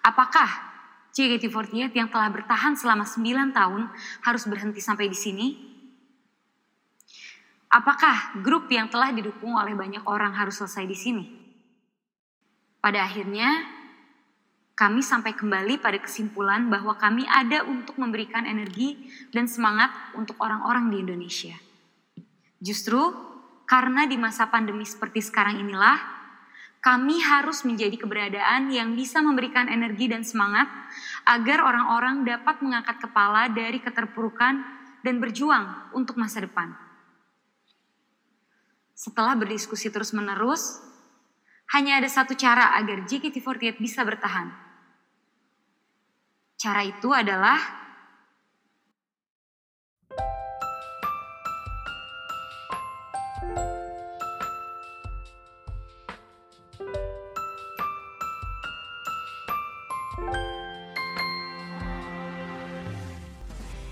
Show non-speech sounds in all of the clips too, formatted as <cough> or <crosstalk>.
Apakah JKT48 yang telah bertahan selama 9 tahun harus berhenti sampai di sini? Apakah grup yang telah didukung oleh banyak orang harus selesai di sini? Pada akhirnya, kami sampai kembali pada kesimpulan bahwa kami ada untuk memberikan energi dan semangat untuk orang-orang di Indonesia. Justru karena di masa pandemi seperti sekarang inilah, kami harus menjadi keberadaan yang bisa memberikan energi dan semangat agar orang-orang dapat mengangkat kepala dari keterpurukan dan berjuang untuk masa depan. Setelah berdiskusi terus-menerus, hanya ada satu cara agar JKT48 bisa bertahan. Cara itu adalah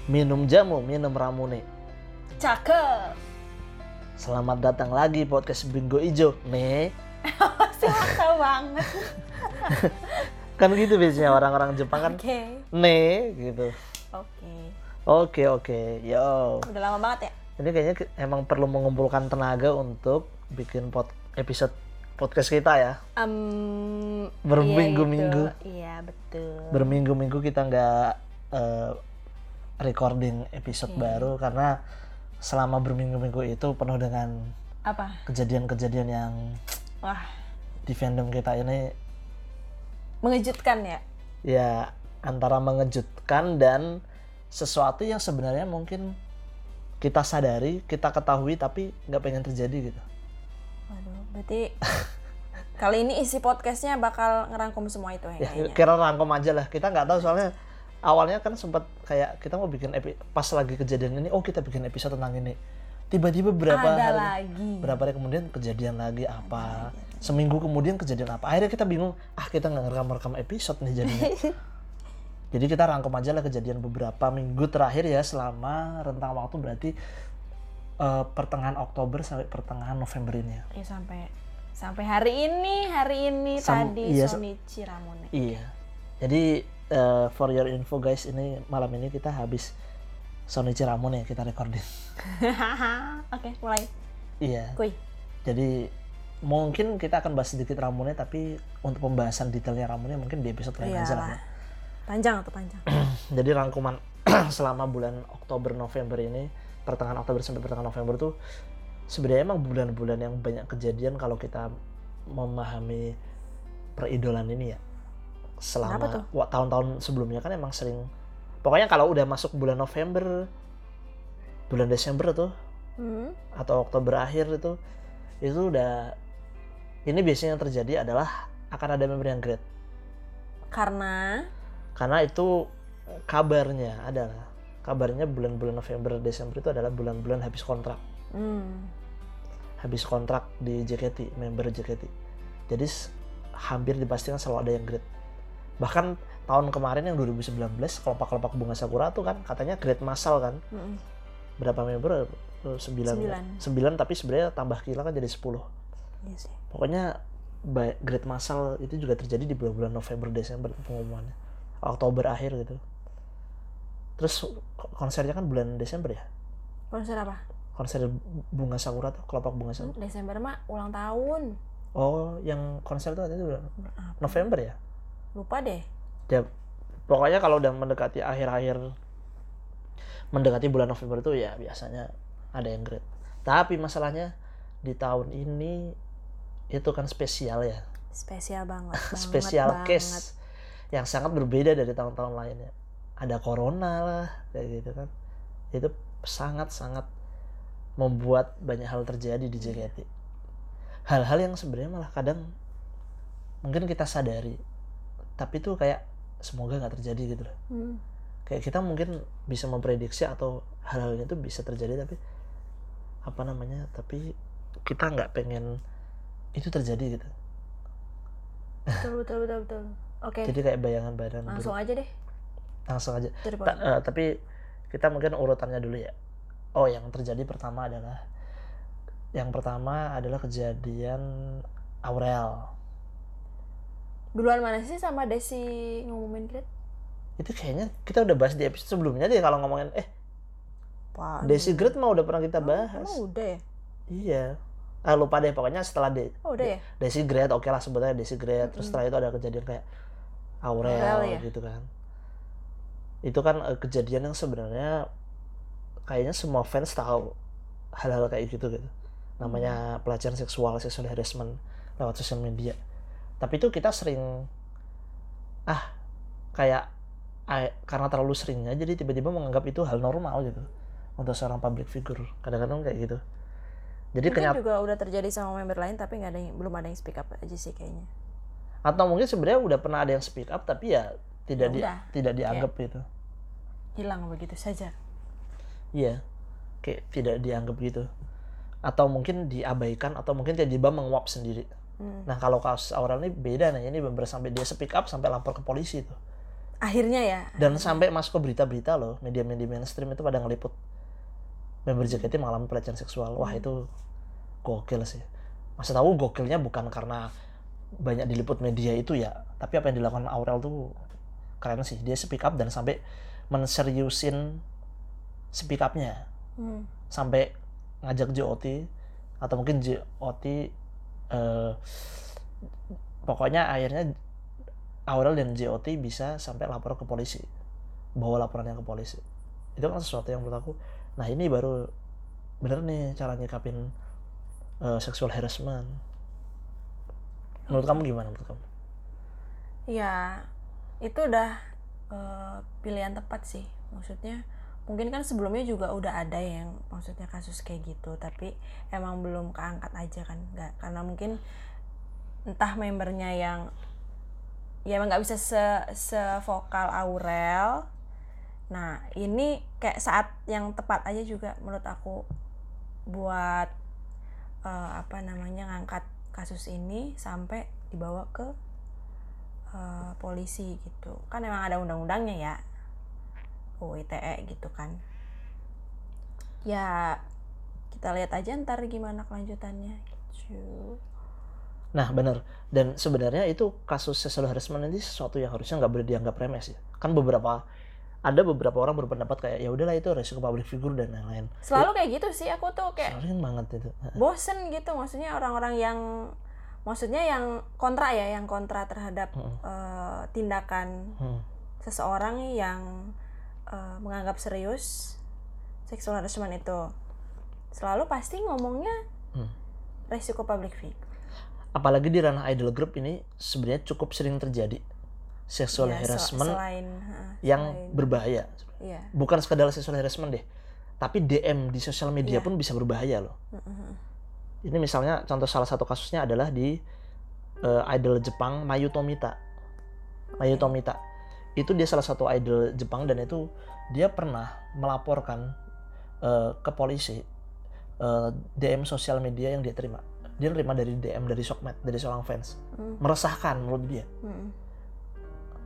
minum jamu, minum ramune. Cakep. Selamat datang lagi podcast Bingo Ijo, nih. <laughs> Siapa banget. <laughs> Kan gitu biasanya orang-orang Jepang kan, Oke. nih gitu. Oke. Oke oke, yo. Udah lama banget ya? Ini kayaknya emang perlu mengumpulkan tenaga untuk bikin pod episode podcast kita ya. Em, Berminggu-minggu. iya. Iya, betul. Berminggu-minggu kita nggak eh, recording episode Oke. baru karena selama berminggu-minggu itu penuh dengan Apa? kejadian-kejadian yang Wah, di fandom kita ini mengejutkan ya? ya antara mengejutkan dan sesuatu yang sebenarnya mungkin kita sadari, kita ketahui tapi nggak pengen terjadi gitu. Waduh, berarti kali ini isi podcastnya bakal ngerangkum semua itu ya Ya kayaknya. kira rangkum aja lah. Kita nggak tahu soalnya awalnya kan sempat kayak kita mau bikin epi, pas lagi kejadian ini, oh kita bikin episode tentang ini. Tiba-tiba berapa Ada hari lagi. berapa hari kemudian kejadian lagi apa? Seminggu kemudian kejadian apa? Akhirnya kita bingung, ah kita nggak ngerekam-rekam episode nih jadinya. <laughs> Jadi kita rangkum aja lah kejadian beberapa minggu terakhir ya selama rentang waktu berarti eh, pertengahan Oktober sampai pertengahan November ini ya. Ya sampai sampai hari ini, hari ini Sam- tadi iya, Sonichi Ramune. Iya. Jadi eh, for your info guys, ini malam ini kita habis Sonichi Ramon ya kita recording. <laughs> Oke, mulai. Iya. Kuy. Jadi mungkin kita akan bahas sedikit Ramonnya tapi untuk pembahasan detailnya Ramonnya mungkin di episode lain aja lah. Iyalah. Panjang tuh panjang. ya. <clears throat> Jadi rangkuman <clears throat> selama bulan Oktober November ini pertengahan Oktober sampai pertengahan November tuh sebenarnya emang bulan-bulan yang banyak kejadian kalau kita memahami peridolan ini ya. Selama tahun-tahun sebelumnya kan emang sering pokoknya kalau udah masuk bulan November bulan Desember tuh Hmm. atau Oktober akhir itu itu udah ini biasanya yang terjadi adalah akan ada member yang grade Karena? Karena itu kabarnya adalah kabarnya bulan-bulan November Desember itu adalah bulan-bulan habis kontrak. Hmm, habis kontrak di JKT member JKT jadi hampir dipastikan selalu ada yang grade bahkan tahun kemarin yang 2019 kelopak-kelopak bunga sakura tuh kan katanya grade massal kan mm, berapa member sembilan Sembilan. sembilan tapi sebenarnya tambah kila kan jadi 10 iya sih. pokoknya grade massal itu juga terjadi di bulan-bulan November Desember pengumumannya Oktober akhir gitu terus ko- konsernya kan bulan Desember ya Konser apa? konser bunga sakura tuh kelopak bunga Hmm, sakura Desember mah ulang tahun. oh yang konser tuh itu bulan? November ya Lupa deh. ya pokoknya kalau udah mendekati akhir-akhir mendekati bulan November tuh ya biasanya ada yang grade tapi masalahnya di tahun ini itu kan spesial ya Spesial banget. <laughs> banget spesial banget. case yang sangat berbeda dari tahun-tahun lainnya. Ada corona lah kayak gitu kan. Itu sangat-sangat membuat banyak hal terjadi di JKT. Hal-hal yang sebenarnya malah kadang mungkin kita sadari, tapi itu kayak semoga nggak terjadi gitu loh. Hmm. Kayak kita mungkin bisa memprediksi atau hal-hal itu bisa terjadi tapi apa namanya? Tapi kita nggak pengen itu terjadi gitu. Betul betul betul betul. Oke. Jadi kayak bayangan-bayangan buruk. Langsung aja deh. langsung aja Ta- eh, tapi kita mungkin urutannya dulu ya oh yang terjadi pertama adalah yang pertama adalah kejadian Aurel Duluan mana sih sama Desi ngumumin grade? itu kayaknya kita udah bahas di episode sebelumnya deh kalau ngomongin eh Pak. Desi Grade mah udah pernah kita Emang bahas udah ya? iya ah lupa deh pokoknya setelah de Oh udah ya? Desi Grade oke lah sebetulnya Desi Grade terus setelah itu ada kejadian kayak Aurel, Aurel ya? gitu kan itu kan eh, kejadian yang sebenarnya kayaknya semua fans tahu hal-hal kayak gitu gitu namanya pelecehan seksual sexual harassment lewat sosial media tapi itu kita sering ah kayak karena terlalu seringnya jadi tiba-tiba menganggap itu hal normal gitu untuk seorang public figure. Kadang-kadang kayak gitu. Jadi Mungkin kenyataan juga udah terjadi sama member lain tapi nggak ada yang, belum ada yang speak up aja sih kayaknya. atau mungkin sebenarnya udah pernah ada yang speak up tapi ya tidak Ya di, udah. tidak dianggap gitu. Hilang begitu saja. iya. Kayak tidak dianggap gitu. Atau mungkin diabaikan atau mungkin tiba-tiba menguap sendiri Hmm. nah kalau kasus Aurel ini beda nih ini bener sampai dia speak up sampai lapor ke polisi tuh Akhirnya ya. dan sampai masuk ke berita-berita loh media-media mainstream itu pada ngeliput. Member JKT mengalami pelecehan seksual. Wah itu gokil sih. Masa tahu gokilnya bukan karena banyak diliput media itu ya tapi apa yang dilakukan Aurel tuh keren sih. Dia speak up dan sampai menseriusin speak upnya. Hmm. sampai ngajak JOT atau mungkin JOT eh, pokoknya akhirnya Aurel dan JOT bisa sampai lapor ke polisi. Bawa laporannya ke polisi. Itu kan sesuatu yang menurut aku nah ini baru bener nih cara nyikapin eh, sexual harassment. Menurut kamu gimana? Menurut kamu? Ya, itu udah eh, pilihan tepat sih. Maksudnya mungkin kan sebelumnya juga udah ada yang maksudnya kasus kayak gitu, tapi emang belum keangkat aja kan, nggak. Karena mungkin entah membernya yang ya emang nggak bisa se sevokal Aurel. Nah ini kayak saat yang tepat aja juga menurut aku buat eh, apa namanya ngangkat kasus ini sampai dibawa ke eh, polisi gitu. Kan emang ada undang-undangnya ya UU ITE gitu kan ya kita lihat aja ntar gimana kelanjutannya gitu Nah benar dan sebenarnya itu kasus sexual harassment ini sesuatu yang harusnya nggak boleh dianggap remeh sih. Kan beberapa ada beberapa orang berpendapat kayak ya udahlah itu resiko public figure dan lain-lain. selalu kayak gitu sih aku tuh kayak Sering banget itu. bosen gitu maksudnya orang-orang yang maksudnya yang kontra ya yang kontra terhadap Mm-mm. eh, tindakan Hmm. seseorang yang eh, menganggap serius seksual harassment itu selalu pasti ngomongnya Hmm. resiko public figure Apalagi di ranah idol group ini sebenarnya cukup sering terjadi sexual Ya, sel- harassment selain heeh, yang selain- berbahaya. iya Bukan sekadar sexual harassment deh, tapi DM di sosial media Iya. pun bisa berbahaya loh. Heeh. Ini misalnya contoh salah satu kasusnya adalah di eh, idol Jepang Mayu Tomita. Mayu Tomita. Itu dia salah satu idol Jepang dan itu dia pernah melaporkan eh, ke polisi eh, DM sosial media yang dia terima. Dia terima dari DM dari Sokmed, dari seorang fans. Hmm. Meresahkan menurut dia. Mm-mm.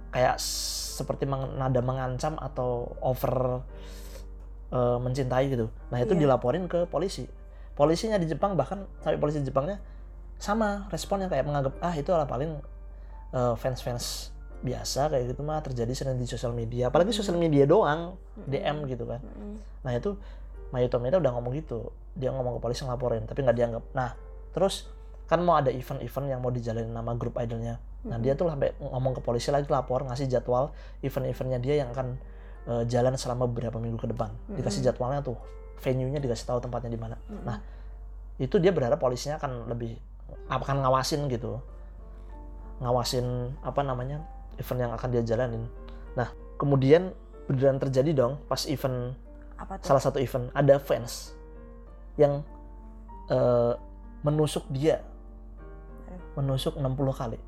Kayak seperti nada mengancam atau over eh, mencintai gitu. Nah, itu Iya. dilaporin ke polisi. Polisinya di Jepang bahkan sampai polisi Jepangnya sama responnya kayak menganggap ah itu lah paling eh, fans-fans biasa kayak gitu mah terjadi sering di sosial media. Apalagi sosial media doang DM gitu kan. Nah itu Mayu Tomita udah ngomong gitu. Dia ngomong ke polisi ngelaporin, tapi nggak dianggap. Nah terus kan mau ada event-event yang mau dijalanin nama grup idolnya. Nah dia tuh sampai ngomong ke polisi lagi lapor, ngasih jadwal event-eventnya dia yang akan eh, jalan selama beberapa minggu ke depan. Dikasih jadwalnya tuh, venue-nya dikasih tahu tempatnya di mana. Nah itu dia berharap polisinya akan lebih akan ngawasin gitu, ngawasin apa namanya event yang akan dia jalanin. Nah kemudian beneran terjadi dong pas event apa tuh? salah satu event ada fans yang eh, menusuk dia. Menusuk 60 kali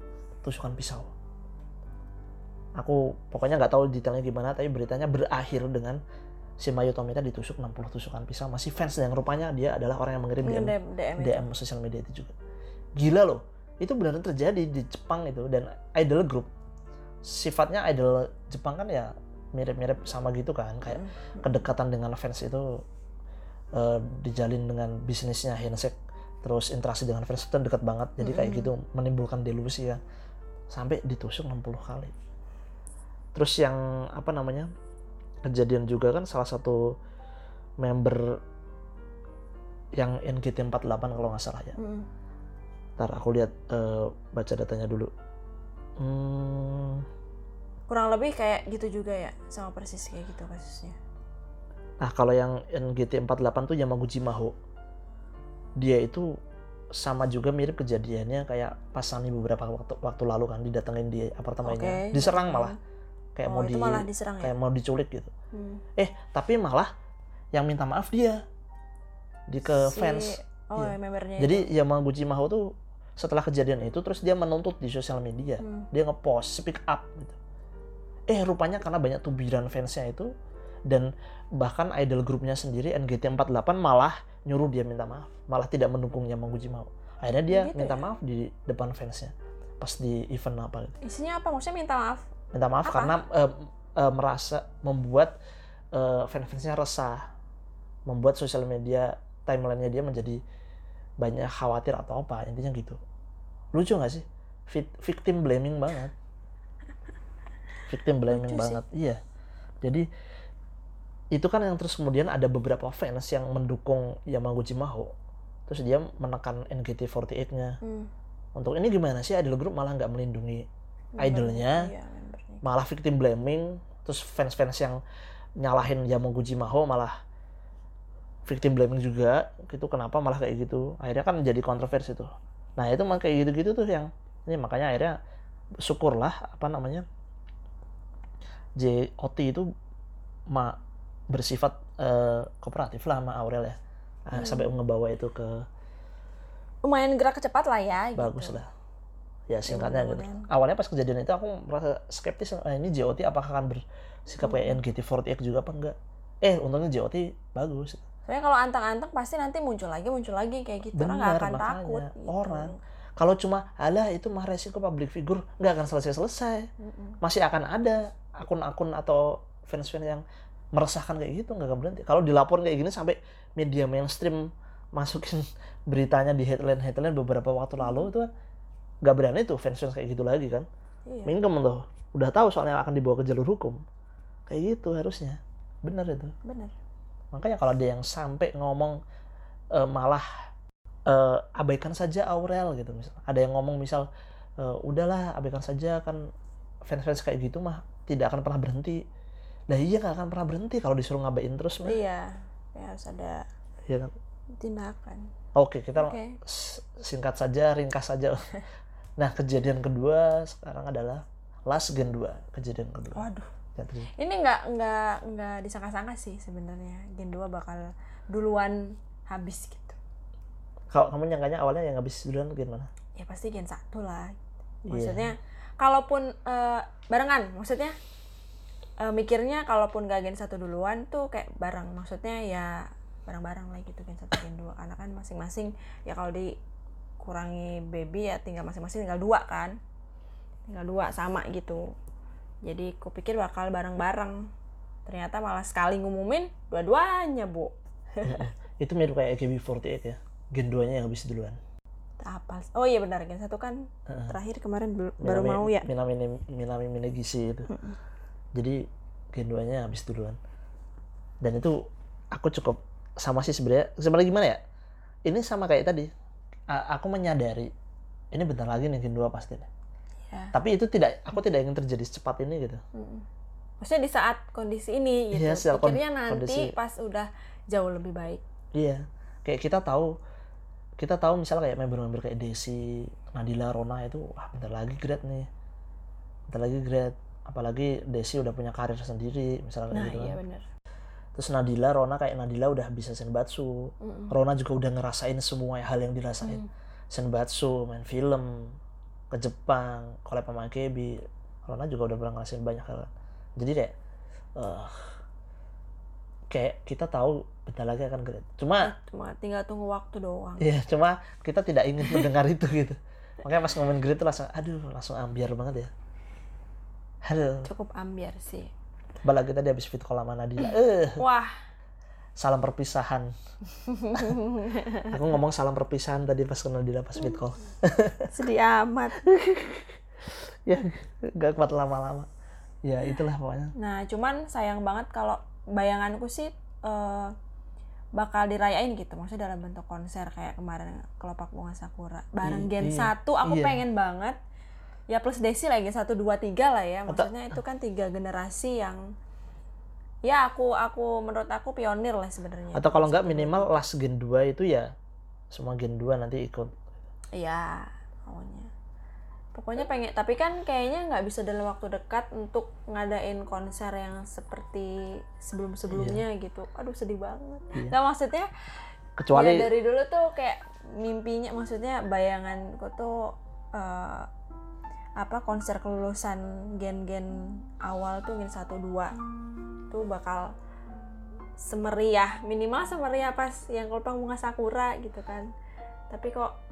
tusukan pisau. Aku pokoknya nggak tahu detailnya gimana tapi beritanya berakhir dengan si Mayu Tomita ditusuk 60 tusukan pisau. Masih fans yang rupanya dia adalah orang yang mengirim DM, DM, DM, sosial media itu juga. Gila loh itu benar terjadi di Jepang itu. Dan idol group sifatnya idol Jepang kan ya mirip-mirip sama gitu kan kayak Mm. kedekatan dengan fans itu eh, dijalin dengan bisnisnya handshake terus interaksi dengan fans itu dekat banget jadi kayak gitu menimbulkan delusi ya. Sampai ditusuk 60 kali. Terus yang apa namanya kejadian juga kan salah satu member yang NGT48 kalau nggak salah ya. Mm. ntar aku lihat eh, baca datanya dulu. Hmm, kurang lebih kayak gitu juga ya sama persis kayak gitu kasusnya. Nah kalau yang NGT48 tuh Yamaguchi Maho. Dia itu sama juga mirip kejadiannya kayak pas Sani beberapa waktu, waktu lalu kan didatengin di apartemennya. Oke, diserang malah. Kayak oh mau di malah diserang ya? kayak mau diculik gitu. Hmm. eh tapi malah yang minta maaf dia. Di ke Si- fans. oh ya membernya jadi itu. Yamaguchi Maho tuh setelah kejadian itu terus dia menuntut di sosial media. Hmm. dia ngepost speak up gitu eh rupanya karena banyak tubiran fansnya itu dan bahkan idol grupnya sendiri NGT48 malah nyuruh dia minta maaf. Malah tidak mendukung Yamaguchi Maho akhirnya dia Gitu minta ya? maaf di depan fansnya pas di event apa gitu isinya apa? Maksudnya minta maaf? Minta maaf Apa? karena eh, eh, merasa membuat eh, fans-fansnya resah. Membuat sosial media timelinenya dia menjadi banyak khawatir atau apa intinya gitu. Lucu nggak sih? Vic- victim blaming banget victim blaming Lucu sih. banget. Iya. Jadi itu kan yang terus kemudian ada beberapa fans yang mendukung Yamaguchi Maho. Terus dia menekan NGT48-nya Hmm. untuk ini gimana sih? Idol group malah nggak melindungi Idolnya. Iya, malah victim blaming. Terus fans-fans yang nyalahin Yamaguchi Maho malah victim blaming juga. Gitu kenapa malah kayak gitu? Akhirnya kan jadi kontroversi tuh. Nah itu makanya kayak gitu-gitu tuh yang ini makanya akhirnya syukurlah apa namanya JOT itu ma bersifat eh, kooperatif lah sama Aurel ya Ah, Hmm. sampai ngebawa itu ke lumayan gerak cepat lah ya bagus gitu. lah ya singkatnya gitu awalnya pas kejadian itu aku merasa skeptis ah, ini JOT apakah akan bersikap Hmm. kayak NGT48 juga apa enggak eh untungnya JOT bagus Soalnya kalau antang-antang pasti nanti muncul lagi muncul lagi kayak gitu orang nggak Bener, akan makanya. takut gitu. Orang. kalau cuma alah itu mah resiko public figure nggak akan selesai selesai Mm-mm. masih akan ada akun-akun atau fans-fans yang meresahkan kayak gitu nggak akan berhenti. Kalau dilaporin kayak gini sampai media mainstream masukin <laughs> beritanya di headline headline beberapa waktu lalu itu kan nggak berani tuh fans-fans kayak gitu lagi kan. Iya. mingkem tuh. Udah tahu soalnya akan dibawa ke jalur hukum. Kayak gitu harusnya. Bener itu. Bener. makanya kalau ada yang sampai ngomong eh, malah eh, abaikan saja Aurel gitu misal. Ada yang ngomong misal eh, udahlah abaikan saja kan fans-fans kayak gitu mah tidak akan pernah berhenti nah iya nggak akan pernah berhenti kalau disuruh ngabain terus mah Iya. Ya harus ada Iya kan? tindakan. oke kita Oke. s- singkat saja ringkas saja <laughs> nah kejadian kedua sekarang adalah last gen 2 kejadian kedua Waduh. Terjadi. Ini nggak nggak nggak disangka-sangka sih sebenarnya Gen 2 bakal duluan habis gitu. kalau kamu nyangkanya awalnya yang habis duluan gimana Ya pasti Gen 1 lah. Iya. Maksudnya kalaupun eh, barengan, maksudnya eh, mikirnya kalaupun gak Gen 1 duluan tuh kayak bareng. Maksudnya ya bareng-bareng lah gitu Gen 1 Gen 2 karena kan masing-masing ya kalau dikurangi baby ya tinggal masing-masing tinggal dua kan. Tinggal dua sama gitu. Jadi kupikir bakal bareng-bareng. Ternyata malah sekali ngumumin dua-duanya, Bu. itu mirip kayak AKB48 ya gen 2 nya yang habis duluan apa. Oh iya benar Gen 1 kan Heeh. terakhir kemarin baru Minami- mau ya. Minami Minami Minagisi itu. Jadi gen 2-nya habis duluan. Dan itu aku cukup sama sih sebenarnya. Sebenarnya gimana ya? Ini sama kayak tadi. A- aku menyadari ini bentar lagi nih gen 2 pasti. Ya. Tapi itu tidak aku tidak ingin terjadi secepat ini gitu. Maksudnya di saat kondisi ini gitu. Kon- Pikirnya nanti kondisi. pas udah jauh lebih baik. Iya. Kayak kita tahu kita tahu misalnya kayak member-member kayak Desi, Nadila, Rona itu wah bentar lagi grad nih. Bentar lagi grad. Apalagi Desi udah punya karir sendiri misalnya Nah, gitu kan. iya benar. Terus Nadila, Rona kayak Nadila udah bisa senbatsu. Mm-mm. Rona juga udah ngerasain semua hal yang dirasain. Mm. Senbatsu, main film, ke Jepang, collab sama AKB. Rona juga udah pernah ngerasain banyak hal. Jadi kayak eh, kayak kita tahu bentar lagi akan grade. Cuma Cuma tinggal tunggu waktu doang. ya cuma kita tidak ingin mendengar itu gitu. Makanya pas ngomongin grade tuh langsung aduh langsung ambiar banget ya. Aduh, Cukup ambiar sih. apalagi tadi habis fit call sama Nadila. Eh, Wah, salam perpisahan. Aku ngomong salam perpisahan tadi pas ke Nadila pas fit call. sedih amat. ya nggak kuat lama-lama ya itulah pokoknya Nah, cuman sayang banget kalau bayanganku sih eh, bakal dirayain gitu. Maksudnya dalam bentuk konser kayak kemarin Kelopak Bunga Sakura. Bareng Gen iya. 1 aku Iya. pengen banget. Ya plus Desi lagi 1 2 3 lah ya. Atau- Maksudnya itu kan tiga generasi yang ya aku aku menurut aku pionir lah sebenarnya. atau kalau nggak minimal last gen 2 itu ya semua gen 2 nanti ikut Iya, maunya. Pokoknya pengen, tapi kan kayaknya nggak bisa dalam waktu dekat untuk ngadain konser yang seperti sebelum-sebelumnya gitu. Aduh sedih banget. Iya. Nggak maksudnya, kecuali ya dari dulu tuh kayak mimpinya, maksudnya bayanganku tuh eh, apa konser kelulusan gen-gen awal tuh gen 1 2 tuh bakal semeriah minimal semeriah pas yang kelopak bunga sakura gitu kan tapi kok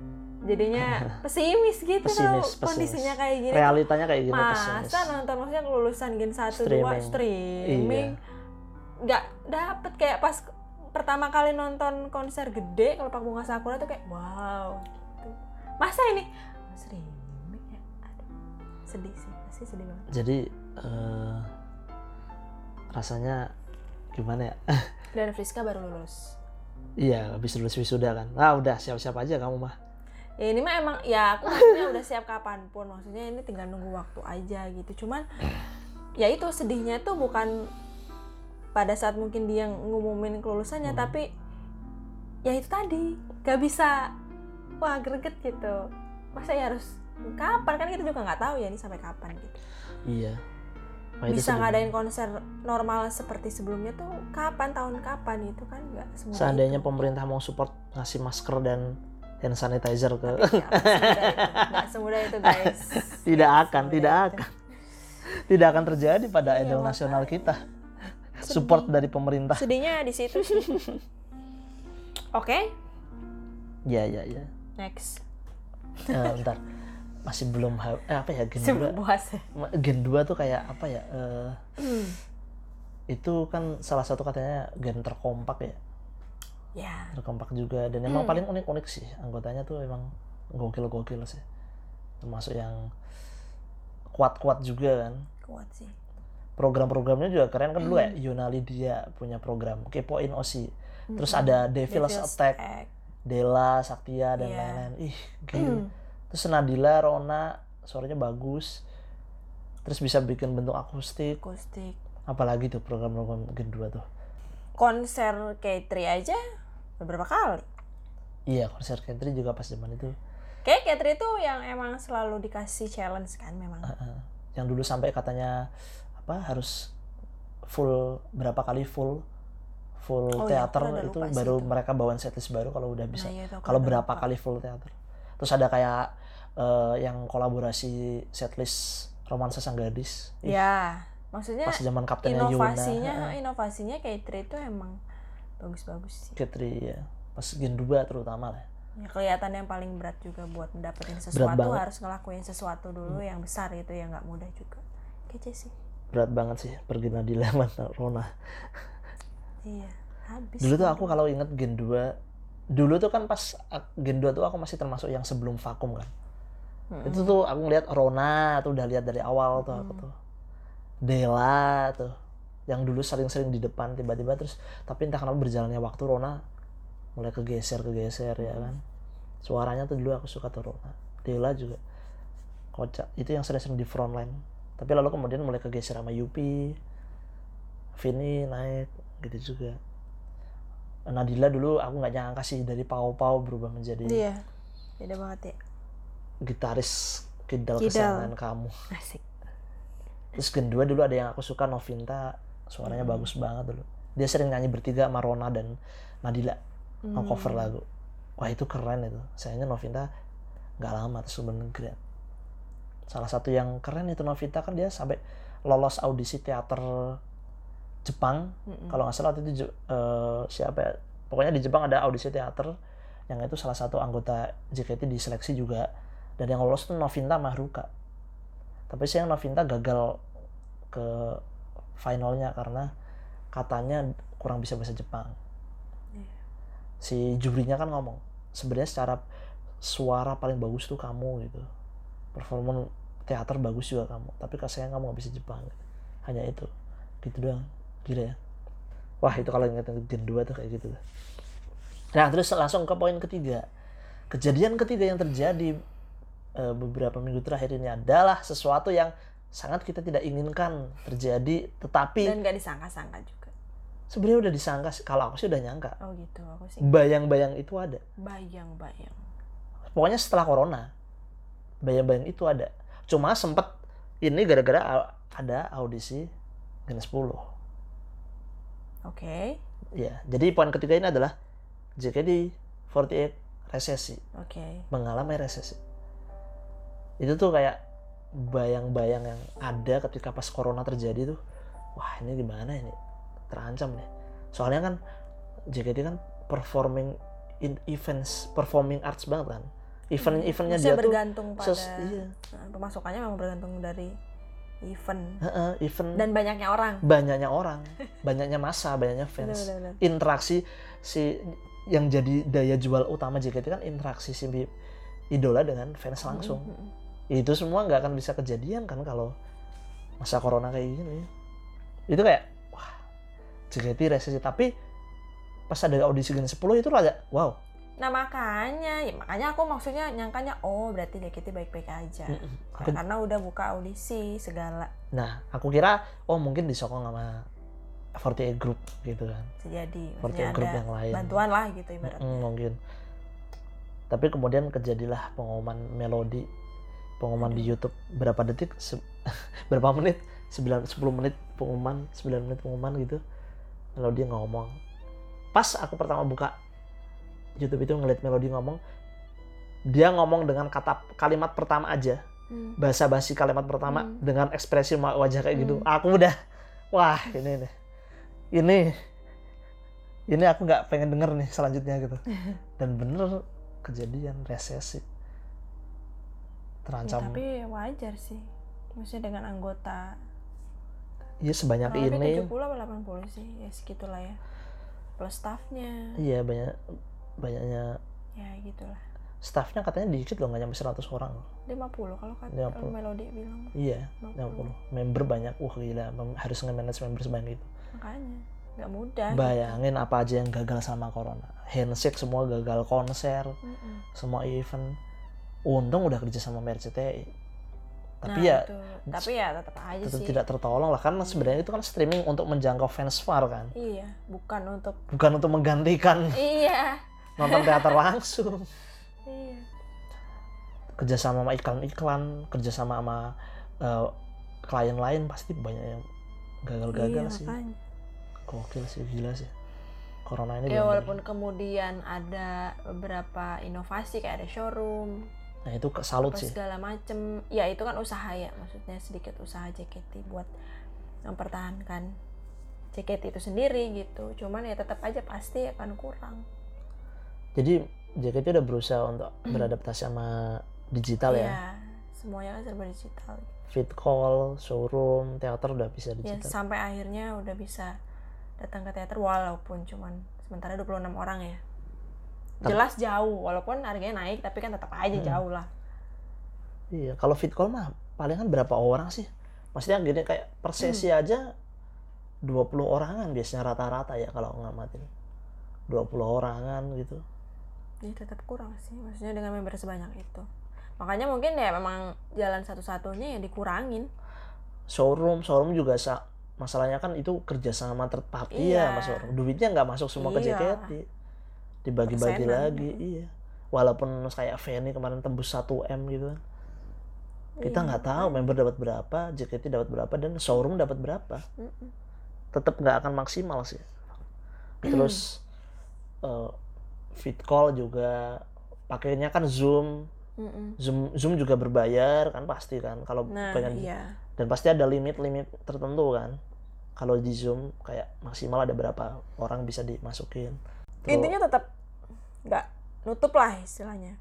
jadinya <laughs> pesimis gitu Pesimis, pesimis. kondisinya kayak gini. Realitanya kayak gini pesimis. masa nonton maksudnya kelulusan gen 1 Streaming. 2 streaming nggak dapet. Kayak pas pertama kali nonton konser gede kalau Pak Bunga Sakura tuh kayak wow. Gitu masa ini? Streaming ya? Aduh sedih sih pasti sedih banget. Jadi eh, rasanya gimana ya? Dan Friska baru lulus iya habis lulus wisuda kan. Ah udah siap-siap aja kamu mah. Ya ini mah emang ya aku maksudnya udah siap kapan pun. Maksudnya ini tinggal nunggu waktu aja gitu. Cuman ya itu sedihnya tuh bukan pada saat mungkin dia ngumumin kelulusannya Hmm. tapi ya itu tadi gak bisa wah greget gitu. Masa ya harus kapan? Kan kita juga nggak tahu ya ini sampai kapan gitu. Iya Itu bisa ngadain konser normal seperti sebelumnya tuh kapan tahun kapan itu kan nggak semudah seandainya itu. pemerintah mau support ngasih masker dan hand sanitizer ke nggak semudah itu guys. <laughs> Tidak akan semudah tidak itu. akan. Tidak akan terjadi pada Iya, idol makanya. nasional kita. Sedih. support dari pemerintah. Sedihnya di situ <laughs> oke? Ya ya ya. Next. Eh, bentar masih belum ha- eh, apa ya gen sebelum 2 puas ya gen 2 tuh kayak apa ya eh, itu kan salah satu katanya gen terkompak ya ya terkompak juga dan emang Hmm. paling unik-unik sih anggotanya tuh emang gokil-gokil sih termasuk yang kuat-kuat juga kan kuat sih program-programnya juga keren kan dulu ya Hmm. Yuna Lydia punya program kepoin Osi terus Mm-mm. ada Devil's, Devil's Attack Attack. Dela Saktia dan Iya. lain-lain ih gila Hmm. Terus Nadila Rona suaranya bagus. Terus bisa bikin bentuk akustik. Akustik. Apalagi tuh program-program Gen 2 tuh. Konser K3 aja beberapa kali. Iya konser country juga pas zaman itu. Kayak K3 itu yang emang selalu dikasih challenge kan memang. Yang dulu sampai katanya apa harus full berapa kali full full Oh iya, teater rada itu baru itu. mereka bawain setlist baru kalau udah bisa. Nah, iya, kalau berapa lupa. kali full teater. Terus ada kayak eh, yang kolaborasi setlist romansa sang gadis. Ih, ya maksudnya pas zaman kaptennya inovasinya Yuna inovasinya K3 itu emang bagus-bagus sih. Katri ya pas Gen 2 terutama lah. Ya, kelihatan yang paling berat juga buat mendapatkan sesuatu harus ngelakuin sesuatu dulu yang besar itu ya nggak mudah juga. Kece sih. Berat banget sih pergi Nadila <laughs> Rona. Iya habis dulu tuh aku kalau inget Gen 2 dulu tuh kan pas Gen 2 tuh aku masih termasuk yang sebelum vakum kan Mm-mm. itu tuh aku ngeliat Rona tuh udah lihat dari awal tuh aku Hmm. tuh. Dela tuh yang dulu sering-sering di depan tiba-tiba terus tapi entah kenapa berjalannya waktu Rona mulai kegeser kegeser ya kan. Suaranya tuh dulu aku suka tuh Rona. Dela juga kocak. Itu yang sering-sering di front line. Tapi lalu kemudian mulai kegeser sama Yupi Vini naik gitu juga. Nadila dulu aku nggak nyangka sih dari Pau Pau berubah menjadi iya beda banget ya gitaris kidal Kidal. kesayangan kamu. Asik. Terus kedua dulu ada yang aku suka Novinta. Suaranya Hmm. bagus banget dulu. Dia sering nyanyi bertiga sama Rona dan Nadila Hmm. cover lagu. Wah itu keren itu. Sayangnya Novinta nggak lama terus bener keren salah satu yang keren itu Novita kan dia sampai lolos audisi teater Jepang. Mm-mm. kalau nggak salah waktu itu eh, siapa ya? Pokoknya di Jepang ada audisi teater yang itu salah satu anggota JKT diseleksi juga dan yang lolos itu Novinta Mahruka tapi sayang Novinta gagal ke finalnya karena katanya kurang bisa bahasa Jepang. Iya. si jurinya kan ngomong sebenarnya secara suara paling bagus tuh kamu gitu. Performa teater bagus juga kamu tapi sayang kamu nggak bisa Jepang. Hanya itu. Gitu doang. Gila ya. Wah itu kalau ingat Gen 2 tuh kayak gitu. Nah terus langsung ke poin ketiga. Kejadian ketiga yang terjadi eh, beberapa minggu terakhir ini adalah sesuatu yang sangat kita tidak inginkan terjadi tetapi dan gak disangka-sangka juga. sebenarnya udah disangka kalau aku sih udah nyangka. Oh gitu aku sih bayang-bayang itu ada. Bayang-bayang. Pokoknya setelah corona bayang-bayang itu ada. Cuma sempet ini gara-gara ada audisi Gen 10 oke. Ya jadi poin ketiga ini adalah JKT48 resesi oke. mengalami resesi itu tuh kayak bayang-bayang yang ada ketika pas corona terjadi tuh wah ini gimana ini? Terancam nih. Soalnya kan JKT kan performing in events performing arts banget kan. Event eventnya Maksudnya dia tuh bergantung pada ses- iya. Nah, pemasukannya memang bergantung dari event. Heeh, event dan banyaknya orang. banyaknya orang <laughs> banyaknya masa banyaknya fans. Benar-benar. interaksi si yang jadi daya jual utama JKT kan interaksi si idola dengan fans langsung. Mm, mm, mm. Itu semua nggak akan bisa kejadian kan kalau masa corona kayak gini. Itu kayak wah JKT resesi. Tapi pas ada audisi Gen 10 itu rada wow. Nah makanya, ya makanya aku maksudnya nyangkanya oh berarti JKT baik-baik aja. Aku- karena udah buka audisi segala. Nah aku kira oh mungkin disokong sama 48 group gitu kan. Jadi. 48 Maksudnya group ada yang lain. bantuan lah gitu ibaratnya. Mm, mungkin. Tapi kemudian kejadilah pengumuman melodi pengumuman di YouTube. Berapa detik? Se- <laughs> berapa menit? 9 10 menit pengumuman 9 menit pengumuman gitu. Melodi ngomong. Pas aku pertama buka YouTube itu ngeliat melodi ngomong dia ngomong dengan kata kalimat pertama aja. Hmm. bahasa basi kalimat pertama Hmm. dengan ekspresi wajah kayak gitu. Hmm. aku udah wah ini nih. Ini ini aku nggak pengen denger nih selanjutnya gitu. <laughs> Dan bener kejadian resesi Ya, terancam tapi wajar sih. Maksudnya dengan anggota iya sebanyak kurang ini 70 atau 80 sih, ya segitulah ya. Plus staffnya, iya banyak banyaknya ya gitulah. staffnya katanya dikit loh nggak nyampe 100 orang 50 kalau kata 50. Melodi bilang. iya 50. 50 member banyak wah gila harus nge-manage member sebanyak itu Makanya nggak mudah. bayangin apa aja yang gagal sama corona handshake semua gagal konser Mm-mm. semua event untung udah kerja sama RCTI tapi Nah, ya tapi ya tetap aja tetap sih. tidak tertolong lah karena sebenarnya itu kan streaming untuk menjangkau fans far kan Iya, bukan untuk bukan untuk menggantikan <laughs> iya. nonton teater langsung Iya. kerjasama sama iklan-iklan kerjasama sama eh, klien lain pasti banyak yang gagal-gagal Iya, sih makanya. gokil sih gila sih corona ini Ya walaupun kemudian ada beberapa inovasi kayak ada showroom, nah itu salut sih segala macem, ya itu kan usaha ya, maksudnya sedikit usaha JKT buat mempertahankan JKT itu sendiri gitu. Cuman ya tetap aja pasti akan kurang. jadi JKT udah berusaha untuk beradaptasi sama digital ya Iya, semuanya kan serba digital. fit call showroom teater udah bisa Ya digital sampai akhirnya udah bisa datang ke teater walaupun cuman sementara 26 orang ya. Jelas jauh, walaupun harganya naik tapi kan tetap aja Hmm. jauh lah. Iya, kalau fit call mah paling kan berapa orang sih? Maksudnya gini kayak per sesi Hmm. aja 20 orangan biasanya rata-rata ya kalau ngamatin. 20 orangan gitu. Ini tetap kurang sih, maksudnya dengan member sebanyak itu. Makanya mungkin ya memang jalan satu-satunya ya dikurangin. Showroom, showroom juga sa masalahnya kan itu kerjasama third party ya Iya. sama showroom. Duitnya nggak masuk semua ke Iya. JKT. Dibagi-bagi lagi, mm. iya. Walaupun kayak Fanny kemarin tembus 1 M gitu kan. Kita Iya, nggak tahu member dapat berapa, JKT dapat berapa dan showroom dapat berapa. Mm-mm. tetap nggak akan maksimal sih. <clears throat> Terus eh, fit call juga pakainya kan Zoom. Zoom Zoom juga berbayar kan pasti kan kalau Nah, pengen iya. dan pasti ada limit-limit tertentu kan. Kalau di Zoom kayak maksimal ada berapa orang bisa dimasukin. Terus- Intinya tetap nggak nutup lah istilahnya.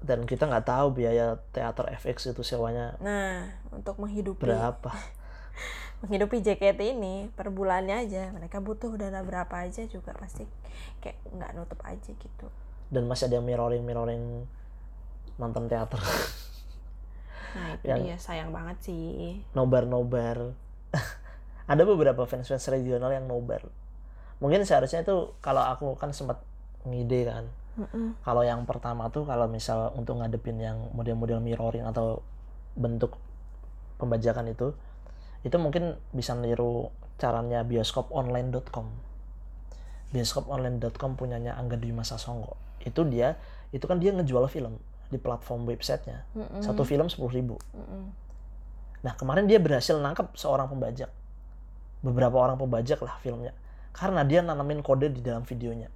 dan kita nggak tahu biaya teater FX itu sewanya Nah, untuk menghidupi berapa. <laughs> menghidupi JKT ini per bulannya aja mereka butuh dana berapa aja juga pasti kayak nggak nutup aja gitu. Dan masih ada yang mirroring-mirroring nonton teater. Nah itu Yang- dia sayang banget sih. nobar-nobar <laughs> ada beberapa fans-fans regional yang nobar mungkin seharusnya itu kalau aku kan sempat ngide kan. Mm-mm. kalau yang pertama tuh kalau misal untuk ngadepin yang model-model mirroring atau bentuk pembajakan itu itu mungkin bisa niru caranya bioskoponline.com bioskoponline.com punyanya Angga Dwi Masa Songko itu dia itu kan dia ngejual film di platform websitenya. Mm-mm. satu film 10.000 ribu. Mm-mm. Nah kemarin dia berhasil nangkep seorang pembajak, beberapa orang pembajak lah filmnya, karena dia nanamin kode di dalam videonya.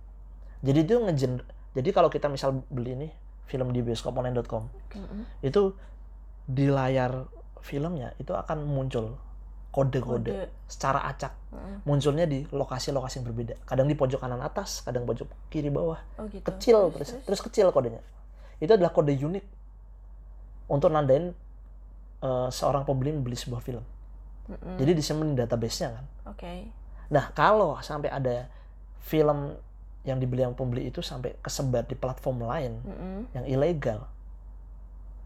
Jadi itu ngejen, jadi kalau kita misal beli nih film di bioskoponline.com, Mm-mm. itu di layar filmnya itu akan muncul kode-kode Kode. secara acak, Mm-mm. munculnya di lokasi-lokasi yang berbeda. Kadang di pojok kanan atas, kadang pojok kiri bawah, Oh gitu. kecil terus, terus kecil kodenya. Itu adalah kode unik untuk nandain eh, seorang pembeli membeli sebuah film. Mm-mm. Jadi disimpan di database-nya kan. Oke. Nah, kalau sampai ada film yang dibeli yang pembeli itu sampai kesebar di platform lain Mm-mm. yang ilegal,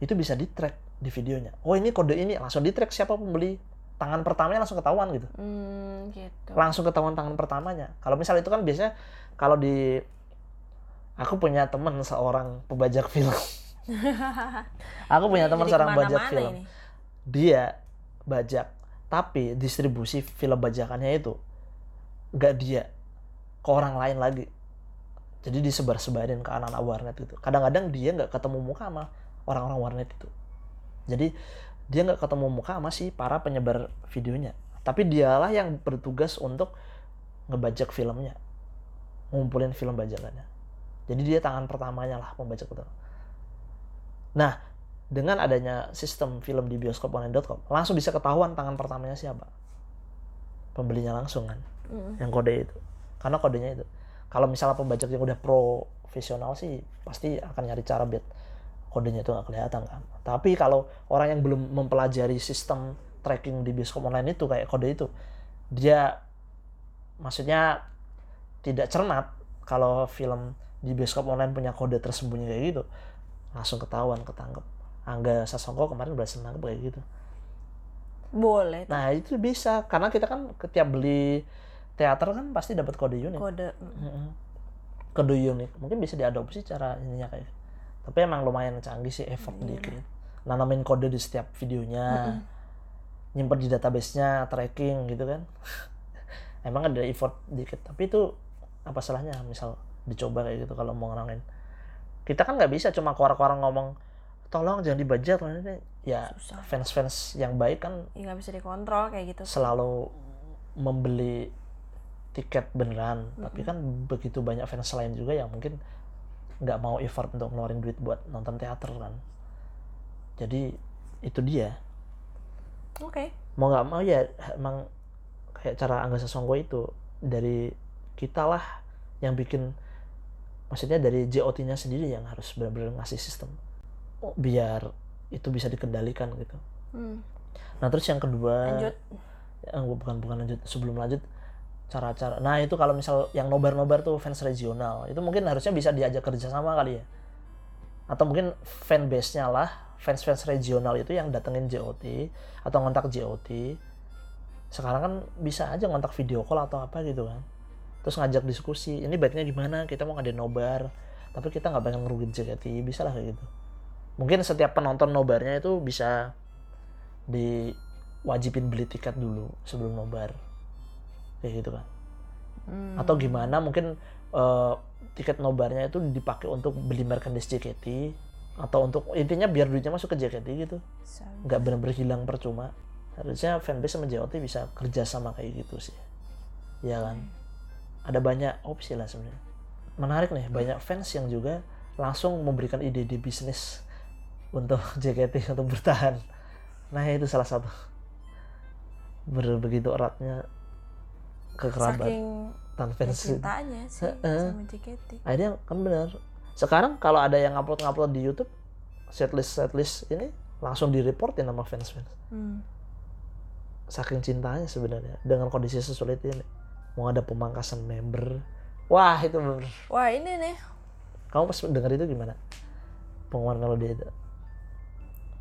itu bisa di-track di videonya. Oh, ini kode ini langsung di-track siapa pembeli. Tangan pertamanya langsung ketahuan gitu. Hmm, gitu. Langsung ketahuan tangan pertamanya. Kalau misal itu kan biasanya kalau di aku punya teman seorang pembajak film. <laughs> aku punya teman seorang pembajak film. ini. dia bajak tapi distribusi film bajakannya itu nggak dia ke orang lain lagi. Jadi disebar-sebarin ke anak-anak warnet gitu. Kadang-kadang dia nggak ketemu muka sama orang-orang warnet itu. Jadi dia nggak ketemu muka sama si para penyebar videonya. Tapi dialah yang bertugas untuk ngebajak filmnya. Ngumpulin film bajakannya. Jadi dia tangan pertamanya lah pembajak itu. Nah dengan adanya sistem film di bioskoponline.com langsung bisa ketahuan tangan pertamanya siapa. Pembelinya langsung kan Mm. yang kode itu. Karena kodenya itu. Kalau misalnya pembajak yang udah profesional sih pasti akan nyari cara biar kodenya itu nggak kelihatan kan. Tapi kalau orang yang belum mempelajari sistem tracking di bioskop online itu kayak kode itu dia maksudnya tidak cermat kalau film di bioskop online punya kode tersembunyi kayak gitu. Langsung ketahuan ketangkep. Angga Sasongko kemarin berhasil nangkep kayak gitu. Boleh. nah itu bisa. Karena kita kan setiap beli teater kan pasti dapat kode unik Kode. mm. Kode unik mungkin bisa diadopsi cara ininya kayak tapi emang lumayan canggih sih effort Iya. dikit nanamin kode di setiap videonya nyimpen di database-nya tracking gitu kan <laughs> emang ada effort dikit tapi itu apa salahnya misal dicoba kayak gitu kalau mau ngerangin kita kan nggak bisa cuma koar-koar ngomong tolong jangan dibajak ya Susah. fans-fans yang baik kan Ya nggak bisa dikontrol kayak gitu. selalu membeli tiket beneran. Tapi kan begitu banyak fans lain juga yang mungkin nggak mau effort untuk ngeluarin duit buat nonton teater kan. Jadi itu dia. Oke. mau nggak mau ya emang kayak cara Angga Sasongko itu. Dari kita lah yang bikin maksudnya dari JOT-nya sendiri yang harus benar-benar ngasih sistem. Oh, biar itu bisa dikendalikan gitu. Hmm. nah terus yang kedua Lanjut. Ya, bukan bukan lanjut sebelum lanjut cara-cara. Nah itu kalau misal yang nobar-nobar tuh fans regional itu mungkin harusnya bisa diajak kerjasama kali ya. Atau mungkin fanbase-nya lah fans-fans regional itu yang datengin JOT atau ngontak JOT sekarang kan bisa aja ngontak video call atau apa gitu kan. Terus ngajak diskusi ini baiknya gimana? Kita mau ngadain nobar. Tapi kita nggak pengen ngerugin JKT bisa lah kayak gitu. Mungkin setiap penonton nobarnya itu bisa diwajibin beli tiket dulu sebelum nobar kayak gitu kan Hmm. atau gimana mungkin eh, tiket nobarnya itu dipakai untuk beli merchandise JKT atau untuk intinya biar duitnya masuk ke JKT gitu. Nggak benar-benar hilang percuma. Harusnya fanbase sama JOT bisa kerja sama kayak gitu sih. Ya kan? Ada banyak opsi lah sebenarnya. Menarik nih banyak fans yang juga langsung memberikan ide-ide bisnis untuk <laughs> JKT untuk bertahan. Nah itu salah satu. Begitu eratnya kekerabatan Saking fans. cintanya sih Heeh. sama JKT. akhirnya kan benar. Sekarang kalau ada yang upload ngupload di YouTube setlist setlist ini langsung di reportin sama fans fans Hmm. saking cintanya sebenarnya dengan kondisi sesulit ini. Mau ada pemangkasan member. Wah itu bener. Wah ini nih. Kamu pas denger itu gimana? Pengumuman kalau dia itu.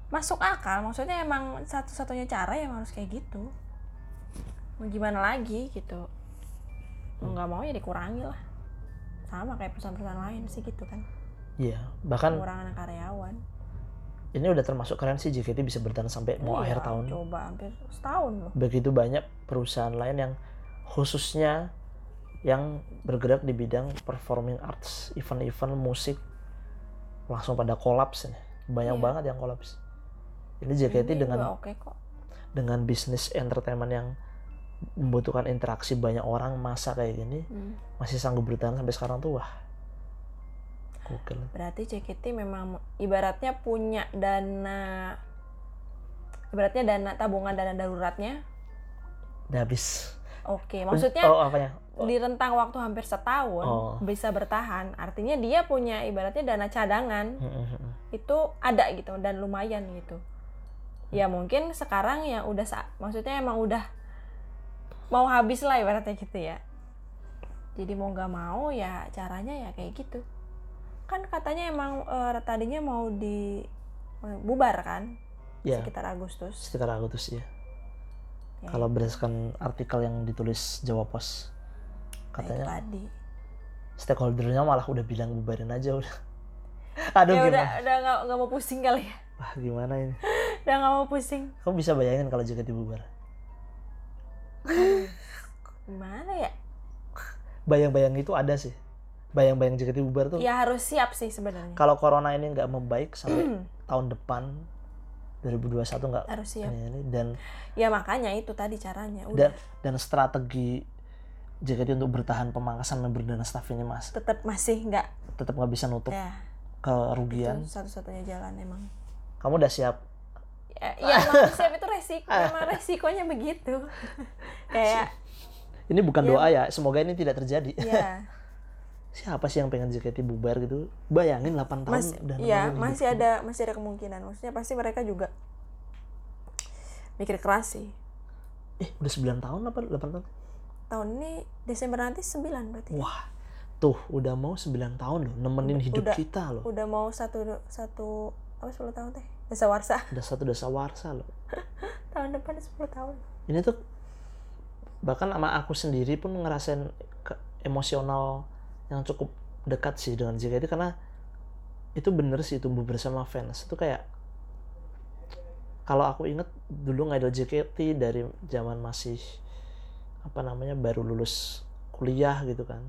Masuk akal maksudnya emang satu-satunya cara yang harus kayak gitu mau gimana lagi gitu mau nggak mau ya dikurangi lah sama kayak perusahaan-perusahaan lain sih gitu kan Iya, bahkan pengurangan karyawan ini udah termasuk keren sih JKT bisa bertahan sampai mau Iya, akhir tahun. coba hampir setahun loh Begitu banyak perusahaan lain yang khususnya yang bergerak di bidang performing arts, event-event musik langsung pada kolaps nih. Banyak Iya. banget yang kolaps. Ini JKT Ini dengan oke kok dengan bisnis entertainment yang membutuhkan interaksi banyak orang masa kayak gini Hmm. masih sanggup bertahan sampai sekarang tuh wah gokil. Berarti JKT memang ibaratnya punya dana ibaratnya dana tabungan dana daruratnya? Udah habis. Oke maksudnya oh apanya? Di rentang waktu hampir setahun Oh. bisa bertahan. Artinya dia punya ibaratnya dana cadangan. Mm, mm, mm. itu ada gitu dan lumayan gitu. Ya mungkin sekarang ya udah maksudnya emang udah mau habis lah ibaratnya gitu ya. Jadi mau nggak mau ya caranya ya kayak gitu. Kan katanya emang eh, tadinya mau di eh, bubar kan? Ya sekitar Agustus. Sekitar Agustus ya Ya, kalau berdasarkan artikel yang ditulis Jawa Pos nah, katanya tadi. stakeholdernya malah udah bilang bubarin aja udah. <laughs> Aduh ya gimana? udah udah nggak nggak mau pusing kali ya. Wah gimana ini? Udah nggak mau pusing. Kamu bisa bayangin kalau JKT bubar gimana ya? Bayang-bayang itu ada sih. Bayang-bayang JKT bubar tuh. Ya harus siap sih sebenarnya. Kalau corona ini nggak membaik sampai tahun depan 2021 nggak harus siap. ini, ini dan ya makanya itu tadi caranya dan udah. dan strategi JKT untuk bertahan pemangkasan member dan staff ini mas. Tetap masih nggak tetap nggak bisa nutup ya. kerugian. Satu-satunya jalan emang. Kamu udah siap ya, emang siap itu resiko emang resikonya begitu. <laughs> Kayak ini bukan Ya. doa ya semoga ini tidak terjadi. Ya <laughs> siapa sih yang pengen JKT bubar gitu? Bayangin 8 tahun mas udah ya nemenin masih hidup. ada masih ada kemungkinan. Maksudnya pasti mereka juga mikir keras sih. Eh udah 9 tahun apa 8 tahun? Tahun ini Desember nanti 9 berarti. Wah tuh udah mau 9 tahun loh nemenin Udah- hidup udah. kita loh. udah mau satu satu apa 10 tahun teh desa warsa. <laughs> Udah satu desa warsa loh. Tahun depan 10 tahun. Ini tuh bahkan sama aku sendiri pun ngerasain ke- emosional yang cukup dekat sih dengan JKT karena itu bener sih tumbuh bersama fans. Itu kayak kalau aku inget dulu ngidol JKT dari zaman masih apa namanya baru lulus kuliah gitu kan.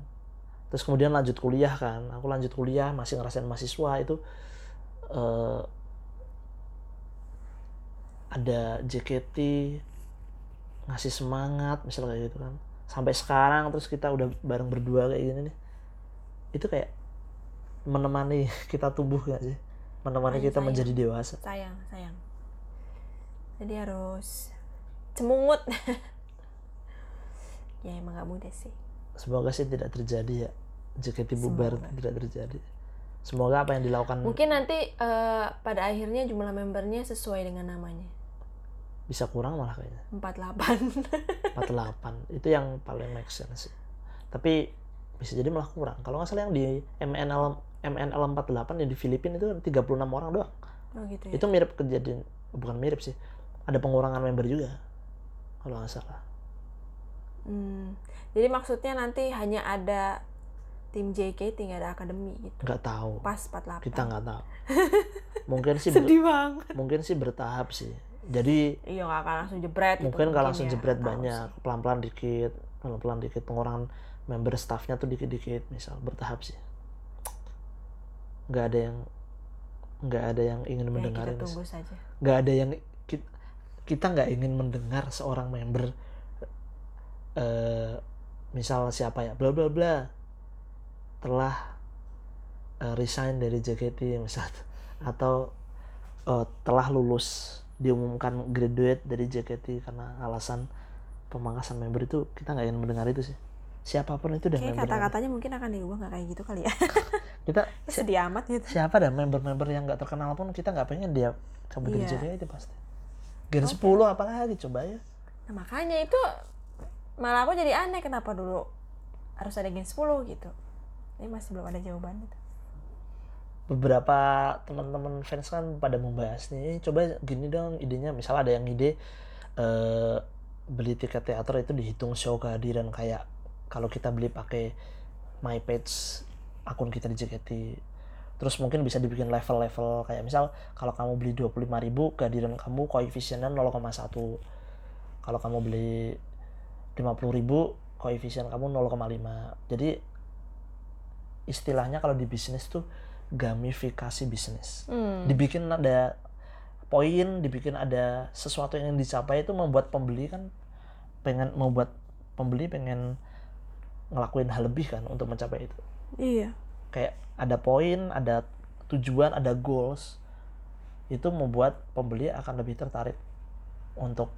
Terus kemudian lanjut kuliah kan. Aku lanjut kuliah masih ngerasain mahasiswa itu eh, ada JKT ngasih semangat misalnya kayak gitu kan. Sampai sekarang terus kita udah bareng berdua kayak gini nih. Itu kayak menemani <laughs> kita tumbuh gak sih? Menemani Sayang, kita sayang. menjadi dewasa. Sayang sayang. Jadi harus cemungut. <laughs> Ya emang gak mudah sih. Semoga sih tidak terjadi ya. JKT bubar Semoga. tidak terjadi. Semoga apa yang dilakukan mungkin nanti eh, pada akhirnya jumlah membernya sesuai dengan namanya bisa kurang malah kayaknya. 48 48 <laughs> itu yang paling make sense sih. tapi bisa jadi malah kurang. Kalau nggak salah yang di MNL MNL 48 yang di Filipina itu 36 orang doang. Oh gitu ya. Itu mirip kejadian bukan mirip sih. Ada pengurangan member juga kalau nggak salah. Hmm, jadi maksudnya nanti hanya ada tim JK tinggal ada akademi gitu? Nggak tahu. Pas 48 kita nggak tahu. <laughs> Mungkin sih sedih banget. mungkin sih bertahap sih jadi iya nggak akan langsung jebret gitu mungkin nggak langsung ya, jebret banyak. Sih. pelan-pelan dikit pelan-pelan dikit. Pengurangan member staffnya tuh dikit-dikit misal bertahap sih. Nggak ada yang nggak ada yang ingin ya, mendengar kita tunggu saja. Nggak ada yang kita, kita nggak ingin mendengar seorang member eh misal siapa ya bla bla bla telah eh, resign dari JKT misal. Atau eh, telah lulus diumumkan graduate dari JKT karena alasan pemangkasan member itu kita nggak ingin mendengar itu sih. Siapa pun itu dan kata-katanya mungkin akan diubah nggak kayak gitu kali ya. <laughs> Kita <laughs> sedih amat gitu. siapa dan member-member yang nggak terkenal pun kita nggak pengen dia cabut dari Iya. JKT pasti. Gen 10 apalagi coba ya. Nah makanya itu malah aku jadi aneh kenapa dulu harus ada gen 10 gitu. Ini masih belum ada jawaban itu beberapa teman-teman fans kan pada membahas nih "Eh, coba gini dong idenya. Misal ada yang ide eh, beli tiket teater itu dihitung show kehadiran kayak kalau kita beli pakai my page akun kita di JKT terus mungkin bisa dibikin level-level kayak misal kalau kamu beli 25.000 kehadiran kamu koefisiennya 0,1 kalau kamu beli 50.000 koefisien kamu 0,5 jadi istilahnya kalau di bisnis tuh gamifikasi bisnis Hmm. dibikin ada poin dibikin ada sesuatu yang dicapai itu membuat pembeli kan pengen membuat pembeli pengen ngelakuin hal lebih kan untuk mencapai itu Iya. kayak ada poin ada tujuan ada goals itu membuat pembeli akan lebih tertarik untuk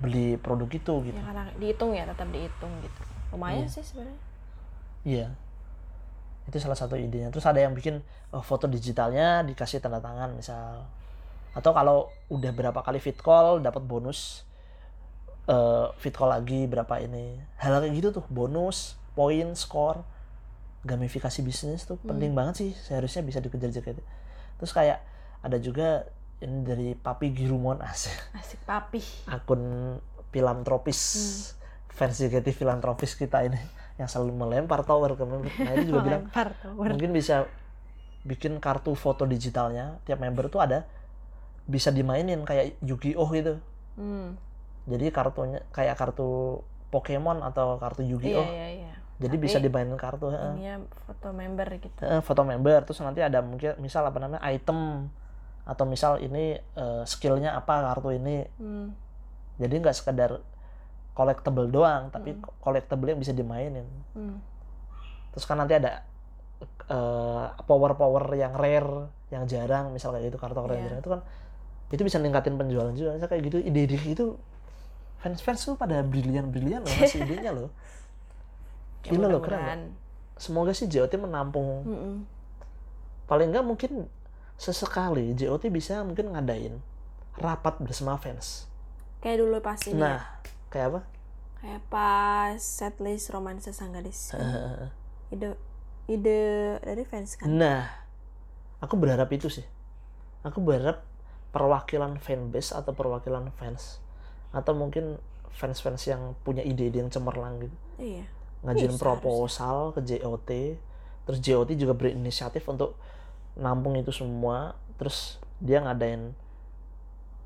beli produk itu gitu Ya karena dihitung ya, tetap dihitung gitu. Lumayan Iya. sih sebenarnya. Iya. Itu salah satu idenya. Terus ada yang bikin oh, foto digitalnya dikasih tanda tangan misal. Atau kalau udah berapa kali fit call dapat bonus eh fit call lagi berapa ini. Hal kayak gitu tuh, bonus, poin, skor, gamifikasi bisnis tuh penting banget sih. Seharusnya bisa dikejar JKT. Terus kayak ada juga ini dari Papi Girumon <laughs> asik Asik papi. akun filantropis fans JKT filantropis kita ini yang selalu melempar tower ke member. Nah ini juga bilang Lempar tower. mungkin bisa bikin kartu foto digitalnya tiap member tuh ada bisa dimainin kayak Yu-Gi-Oh gitu. Hmm. Jadi kartunya kayak kartu Pokemon atau kartu Iya, Yu-Gi-Oh. iya, iya. Jadi Tapi bisa dimainin kartu. Ininya foto member gitu. Heeh, foto member terus nanti ada mungkin misal apa namanya item atau misal ini eh, skillnya apa kartu ini Hmm. jadi nggak sekedar collectible doang tapi collectible yang bisa dimainin Hmm. terus kan nanti ada power power yang rare yang jarang misal kayak gitu kartu kartu yang Iya. jarang itu kan itu bisa ningkatin penjualan juga Misal kayak gitu ide-ide itu fans fans tuh pada brilian brilian loh ngasih idenya loh Ya, <laughs> gila loh keren loh. semoga sih JOT menampung Mm-mm. paling nggak mungkin sesekali JOT bisa mungkin ngadain rapat bersama fans Kayak dulu pas ini. ya, nah kayak apa Kayak pas setlist romansa sanggadis. Eh, ide ide dari fans kan. Nah, aku berharap itu sih. Aku berharap perwakilan fanbase atau perwakilan fans atau mungkin fans-fans yang punya ide-ide yang cemerlang gitu Iya. ngajuin Bisa, proposal ke JOT terus JOT juga berinisiatif untuk nampung itu semua terus dia ngadain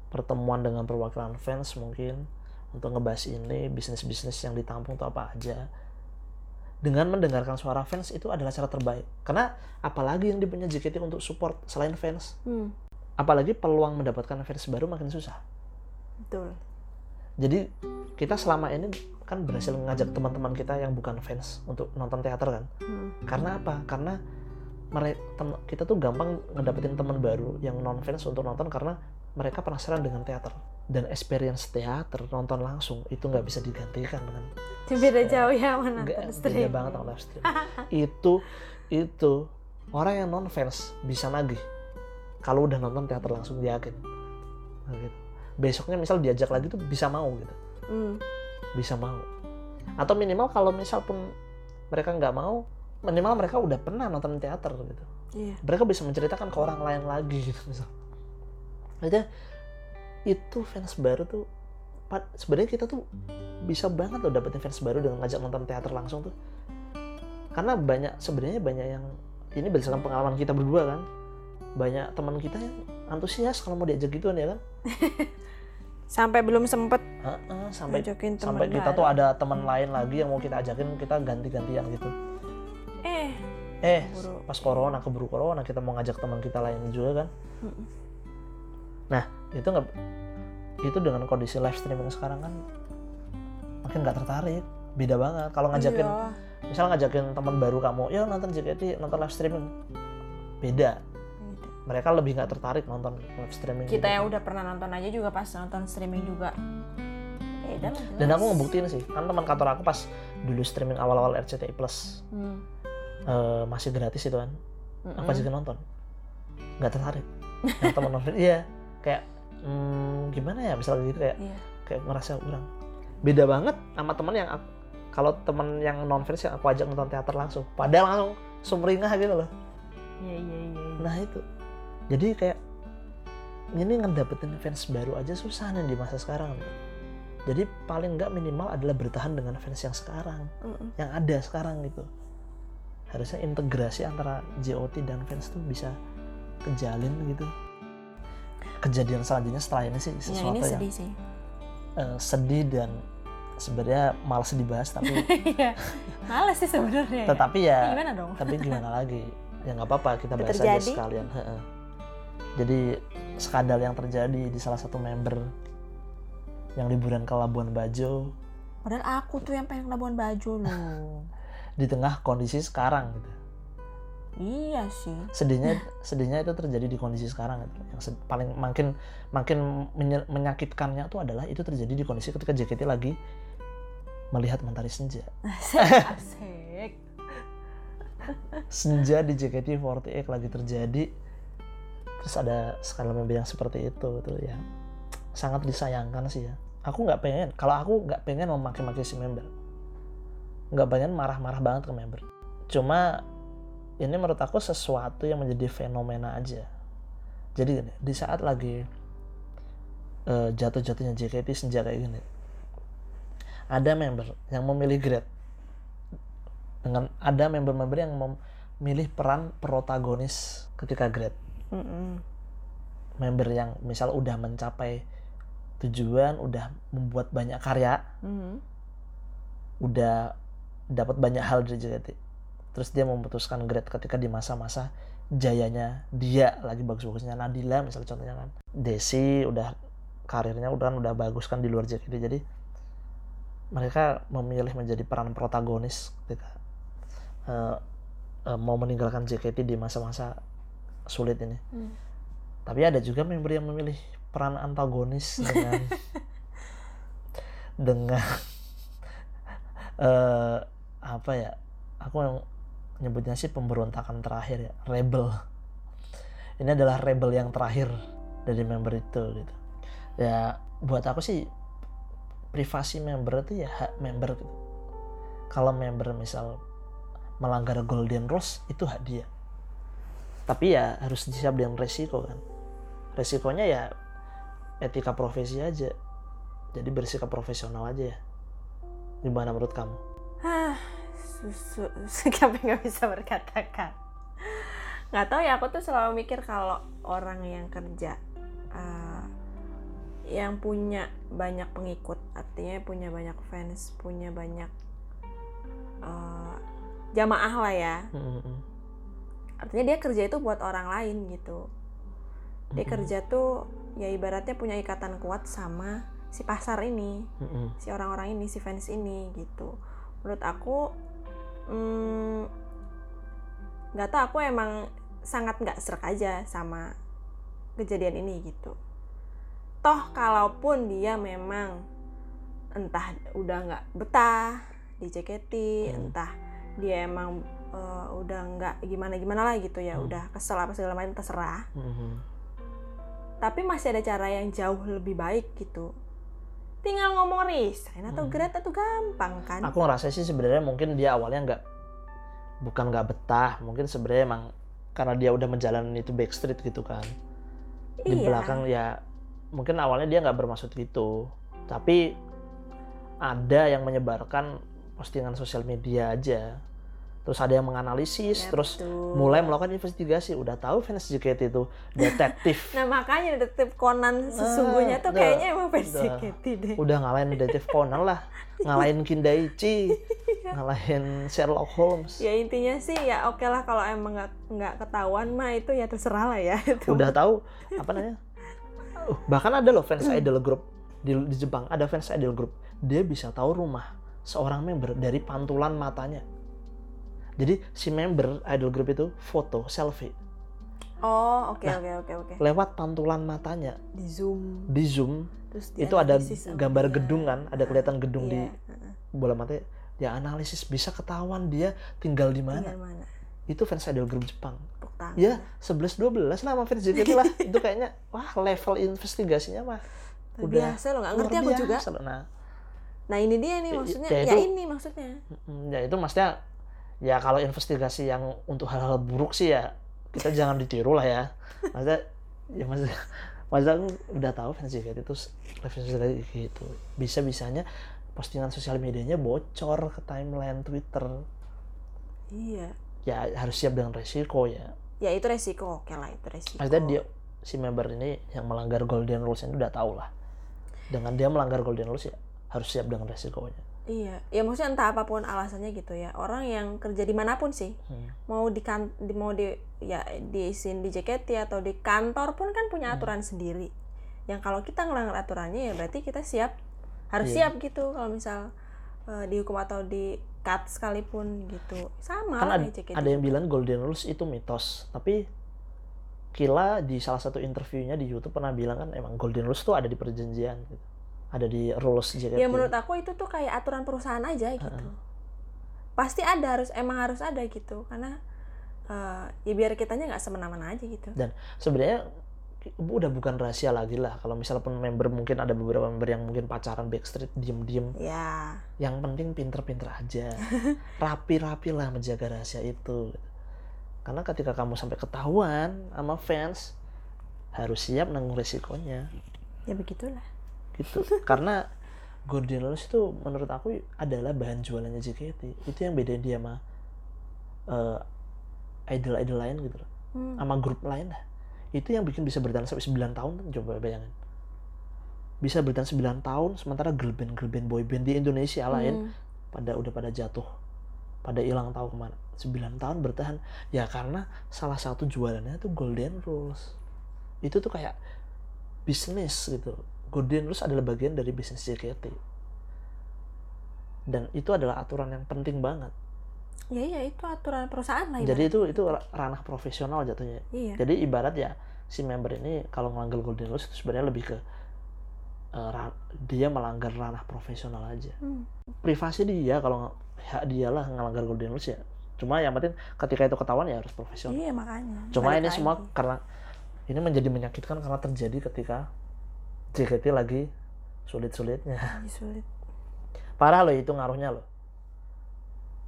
pertemuan dengan perwakilan fans mungkin untuk ngebahas ini bisnis-bisnis yang ditampung itu apa aja. Dengan mendengarkan suara fans itu adalah cara terbaik. Karena apalagi yang dipunya JKT untuk support selain fans Hmm, apalagi peluang mendapatkan fans baru makin susah. Betul. jadi kita selama ini kan berhasil ngajak teman-teman kita yang bukan fans untuk nonton teater kan? Hmm. karena apa? Karena mereka kita tuh gampang ngedapetin teman baru yang non fans untuk nonton karena mereka penasaran dengan teater dan experience teater nonton langsung itu nggak bisa digantikan dengan Beda jauh ya mana nggak nonton beda banget sama live stream. <laughs> Itu itu orang yang non fans bisa nagih. Kalau udah nonton teater langsung yakin. Nah, gitu. besoknya misal diajak lagi tuh bisa mau gitu. Hmm, bisa mau. Atau minimal kalau misal pun mereka nggak mau minimal mereka udah pernah nonton teater gitu. Iya. mereka bisa menceritakan ke orang lain lagi gitu misal. Aja itu fans baru tuh sebenarnya kita tuh bisa banget loh dapetin fans baru dengan ngajak nonton teater langsung tuh. Karena banyak sebenarnya banyak yang ini berdasarkan pengalaman kita berdua kan banyak teman kita yang antusias kalau mau diajak gituan ya kan? <laughs> Sampai belum sempet Heeh, sampai ngajakin teman sampai kita tuh ada teman lain lagi yang mau kita ajakin kita ganti-gantian gitu. Eh, eh Keburu. pas corona keburu corona kita mau ngajak teman kita lain juga kan. Nah itu nggak itu dengan kondisi live streaming sekarang kan makin nggak tertarik beda banget kalau ngajakin iya. misal ngajakin teman baru kamu ya nonton JKT nonton live streaming beda mereka lebih nggak tertarik nonton live streaming Kita gitu. yang udah pernah nonton aja juga pas nonton streaming juga. Beda lah. dan aku ngebuktiin sih kan teman kantor aku pas dulu streaming awal-awal RCTI Plus Hmm. eh, masih gratis itu kan Mm-mm. aku ajakin nonton nggak tertarik yang teman nonton iya kayak hmm, gimana ya misalnya gitu kayak Iya. kayak ngerasa kurang beda banget sama teman yang aku- kalau teman yang non fans yang aku ajak nonton teater langsung padahal langsung sumringah gitu loh Iya iya iya. iya. nah itu jadi kayak ini ngedapetin fans baru aja susah nih di masa sekarang jadi paling nggak minimal adalah bertahan dengan fans yang sekarang Mm-mm. yang ada sekarang gitu harusnya integrasi antara JOT dan fans tuh bisa kejalin gitu kejadian selanjutnya setelah ini sih Ya sesuatu ini yang sedih sih. eh, sedih dan sebenarnya malas dibahas tapi <laughs> Iya. Males sih sebenarnya. ya. tetapi ya Gimana dong? tapi gimana lagi ya nggak apa-apa kita bahas aja sekalian jadi skandal yang terjadi di salah satu member yang liburan ke Labuan Bajo Padahal aku tuh yang pengen Labuan Bajo loh. <laughs> di tengah kondisi sekarang gitu iya sih. sedihnya sedihnya itu terjadi di kondisi sekarang gitu. yang paling makin makin menyakitkannya tuh adalah itu terjadi di kondisi ketika JKT lagi melihat mentari senja Asik. senja di JKT48 lagi terjadi terus ada skala member yang seperti itu tuh ya sangat disayangkan sih ya aku nggak pengen kalau aku nggak pengen memaki-maki si member nggak pengen marah-marah banget ke member cuma ini menurut aku sesuatu yang menjadi fenomena aja jadi gini, di saat lagi eh, jatuh-jatuhnya JKT senja kayak gini ada member yang memilih grade dengan ada member-member yang memilih peran protagonis ketika grade Mm-mm. member yang misal udah mencapai tujuan udah membuat banyak karya Mhm. udah dapat banyak hal dari JKT terus dia memutuskan grade ketika di masa-masa jayanya dia lagi bagus-bagusnya. Nadila misalnya contohnya kan. Desi udah karirnya udah udah bagus kan di luar JKT jadi mereka memilih menjadi peran protagonis ketika eh, eh, mau meninggalkan JKT di masa-masa sulit ini. Hmm. tapi ada juga member yang memilih peran antagonis <laughs> dengan dengan <laughs> eh apa ya aku yang nyebutnya sih pemberontakan terakhir ya rebel. Ini adalah rebel yang terakhir dari member itu gitu. Ya buat aku sih privasi member itu ya hak member gitu. Kalau member misal melanggar golden rules itu hak dia. Tapi ya harus disiap dengan resiko kan. Resikonya ya etika profesi aja. Jadi bersikap profesional aja ya. Gimana menurut kamu susu, <laughs> sampai nggak bisa berkata-kata. Nggak tahu ya, aku tuh selalu mikir kalau orang yang kerja, eh, yang punya banyak pengikut, artinya punya banyak fans, punya banyak eh, jamaah lah ya. Artinya dia kerja itu buat orang lain gitu. Dia kerja tuh ya ibaratnya punya ikatan kuat sama si pasar ini si orang-orang ini si fans ini gitu menurut aku hmm, nggak tahu aku emang sangat nggak serak aja sama kejadian ini gitu toh kalaupun dia memang entah udah nggak betah di JKT Hmm. entah dia emang eh, udah nggak gimana gimana lah gitu ya Hmm. udah kesel apa segala macam terserah Mm-mm. tapi masih ada cara yang jauh lebih baik gitu tinggal ngomong resign atau Hmm. grade itu gampang kan? Aku ngerasa sih sebenarnya mungkin dia awalnya nggak bukan nggak betah. Mungkin sebenarnya emang karena dia udah menjalani itu backstreet gitu kan. Di Iya. belakang ya mungkin awalnya dia nggak bermaksud gitu. Tapi ada yang menyebarkan postingan sosial media aja terus ada yang menganalisis Ya, terus betul. mulai melakukan investigasi. Udah tahu fans JKT itu detektif. <laughs> Nah makanya detektif Conan sesungguhnya tuh udah, kayaknya emang udah. JKT deh. Udah ngalahin detektif Conan lah. <laughs> Ngalahin Kindaichi <laughs> ngalahin Sherlock Holmes. Ya intinya sih ya oke lah kalau emang nggak nggak ketahuan mah itu ya terserah lah ya. Itu udah tahu apa namanya? Uh, bahkan ada loh fans idol group di, di Jepang ada fans idol group. Dia bisa tahu rumah seorang member dari pantulan matanya jadi si member idol group itu foto selfie. Oh oke Nah. oke oke oke. lewat pantulan matanya. Di zoom. Di zoom. Terus itu ada gambar dia. gedung kan ada kelihatan gedung di Iya, bola mata. Dia analisis bisa ketahuan dia tinggal di mana. Tinggal mana? Itu fans idol group Jepang. Tangan. Ya 11 12 lah sama fans JKT lah. Itu kayaknya wah level investigasinya mah udah biasa loh nggak ngerti aku juga. Nah. Nah ini dia nih Ya- maksudnya. ya ya, itu- ini maksudnya. Ya itu maksudnya ya kalau investigasi yang untuk hal-hal buruk sih ya kita jangan ditiru lah ya. Masa ya masa masa aku udah tahu fans JKT itu JKT gitu. Bisa bisanya postingan sosial medianya bocor ke timeline Twitter. Iya. Ya harus siap dengan resiko ya. Ya itu resiko. Oke lah itu resiko. Maksudnya dia si member ini yang melanggar golden rules ini udah tahu lah. Dengan dia melanggar golden rules ya harus siap dengan resikonya iya ya maksudnya entah apa pun alasannya gitu ya orang yang kerja di mana pun sih Hmm. mau di kan di mau di ya di sin di JKT atau di kantor pun kan punya Hmm. aturan sendiri yang kalau kita ngelanggar aturannya ya berarti kita siap harus Iya. siap gitu kalau misal eh, dihukum atau di cut sekalipun gitu sama kan lah ada, JKT ada yang bilang golden rules itu mitos tapi Kila di salah satu interviewnya di YouTube pernah bilang kan emang golden rules tuh ada di perjanjian gitu. Ada di rules JKT ya menurut aku itu tuh kayak aturan perusahaan aja gitu. Pasti ada harus emang harus ada gitu. Karena eh, ya biar kitanya nggak semena-mena aja gitu. Sebenarnya udah bukan rahasia lagi lah. Kalau misalnya pun member mungkin ada beberapa member yang mungkin pacaran backstreet diem-diem. Ya. Yang penting pinter-pinter aja. <laughs> Rapi-rapi lah menjaga rahasia itu. Karena ketika kamu sampai ketahuan sama fans harus siap nanggung resikonya. Ya begitulah gitu. <laughs> Karena Golden Rules itu menurut aku adalah bahan jualannya JKT itu yang beda dia sama eh, idol-idol lain gitu loh. Hmm. sama grup lain lah. Itu yang bikin bisa bertahan sampai 9 tahun coba bayangin. Bisa bertahan 9 tahun sementara girl band girl band boy band di Indonesia lain Hmm. pada udah pada jatuh. Pada hilang tahu ke mana. 9 tahun bertahan. Ya karena salah satu jualannya tuh golden rules. Itu tuh kayak bisnis gitu golden rules adalah bagian dari bisnis JKT dan itu adalah aturan yang penting banget. Ya iya itu aturan perusahaan lah jadi itu itu ranah profesional jatuhnya. Iya. Jadi ibarat ya si member ini kalau melanggar golden rules itu sebenarnya lebih ke ra- dia melanggar ranah profesional aja. Hmm. privasi dia kalau hak dia lah ngelanggar golden rules ya. Cuma yang penting ketika itu ketahuan ya harus profesional. Iya makanya. Cuma Balik ini lagi. semua karena ini menjadi menyakitkan karena terjadi ketika JKT lagi sulit-sulitnya. Lagi sulit. Parah loh itu ngaruhnya loh.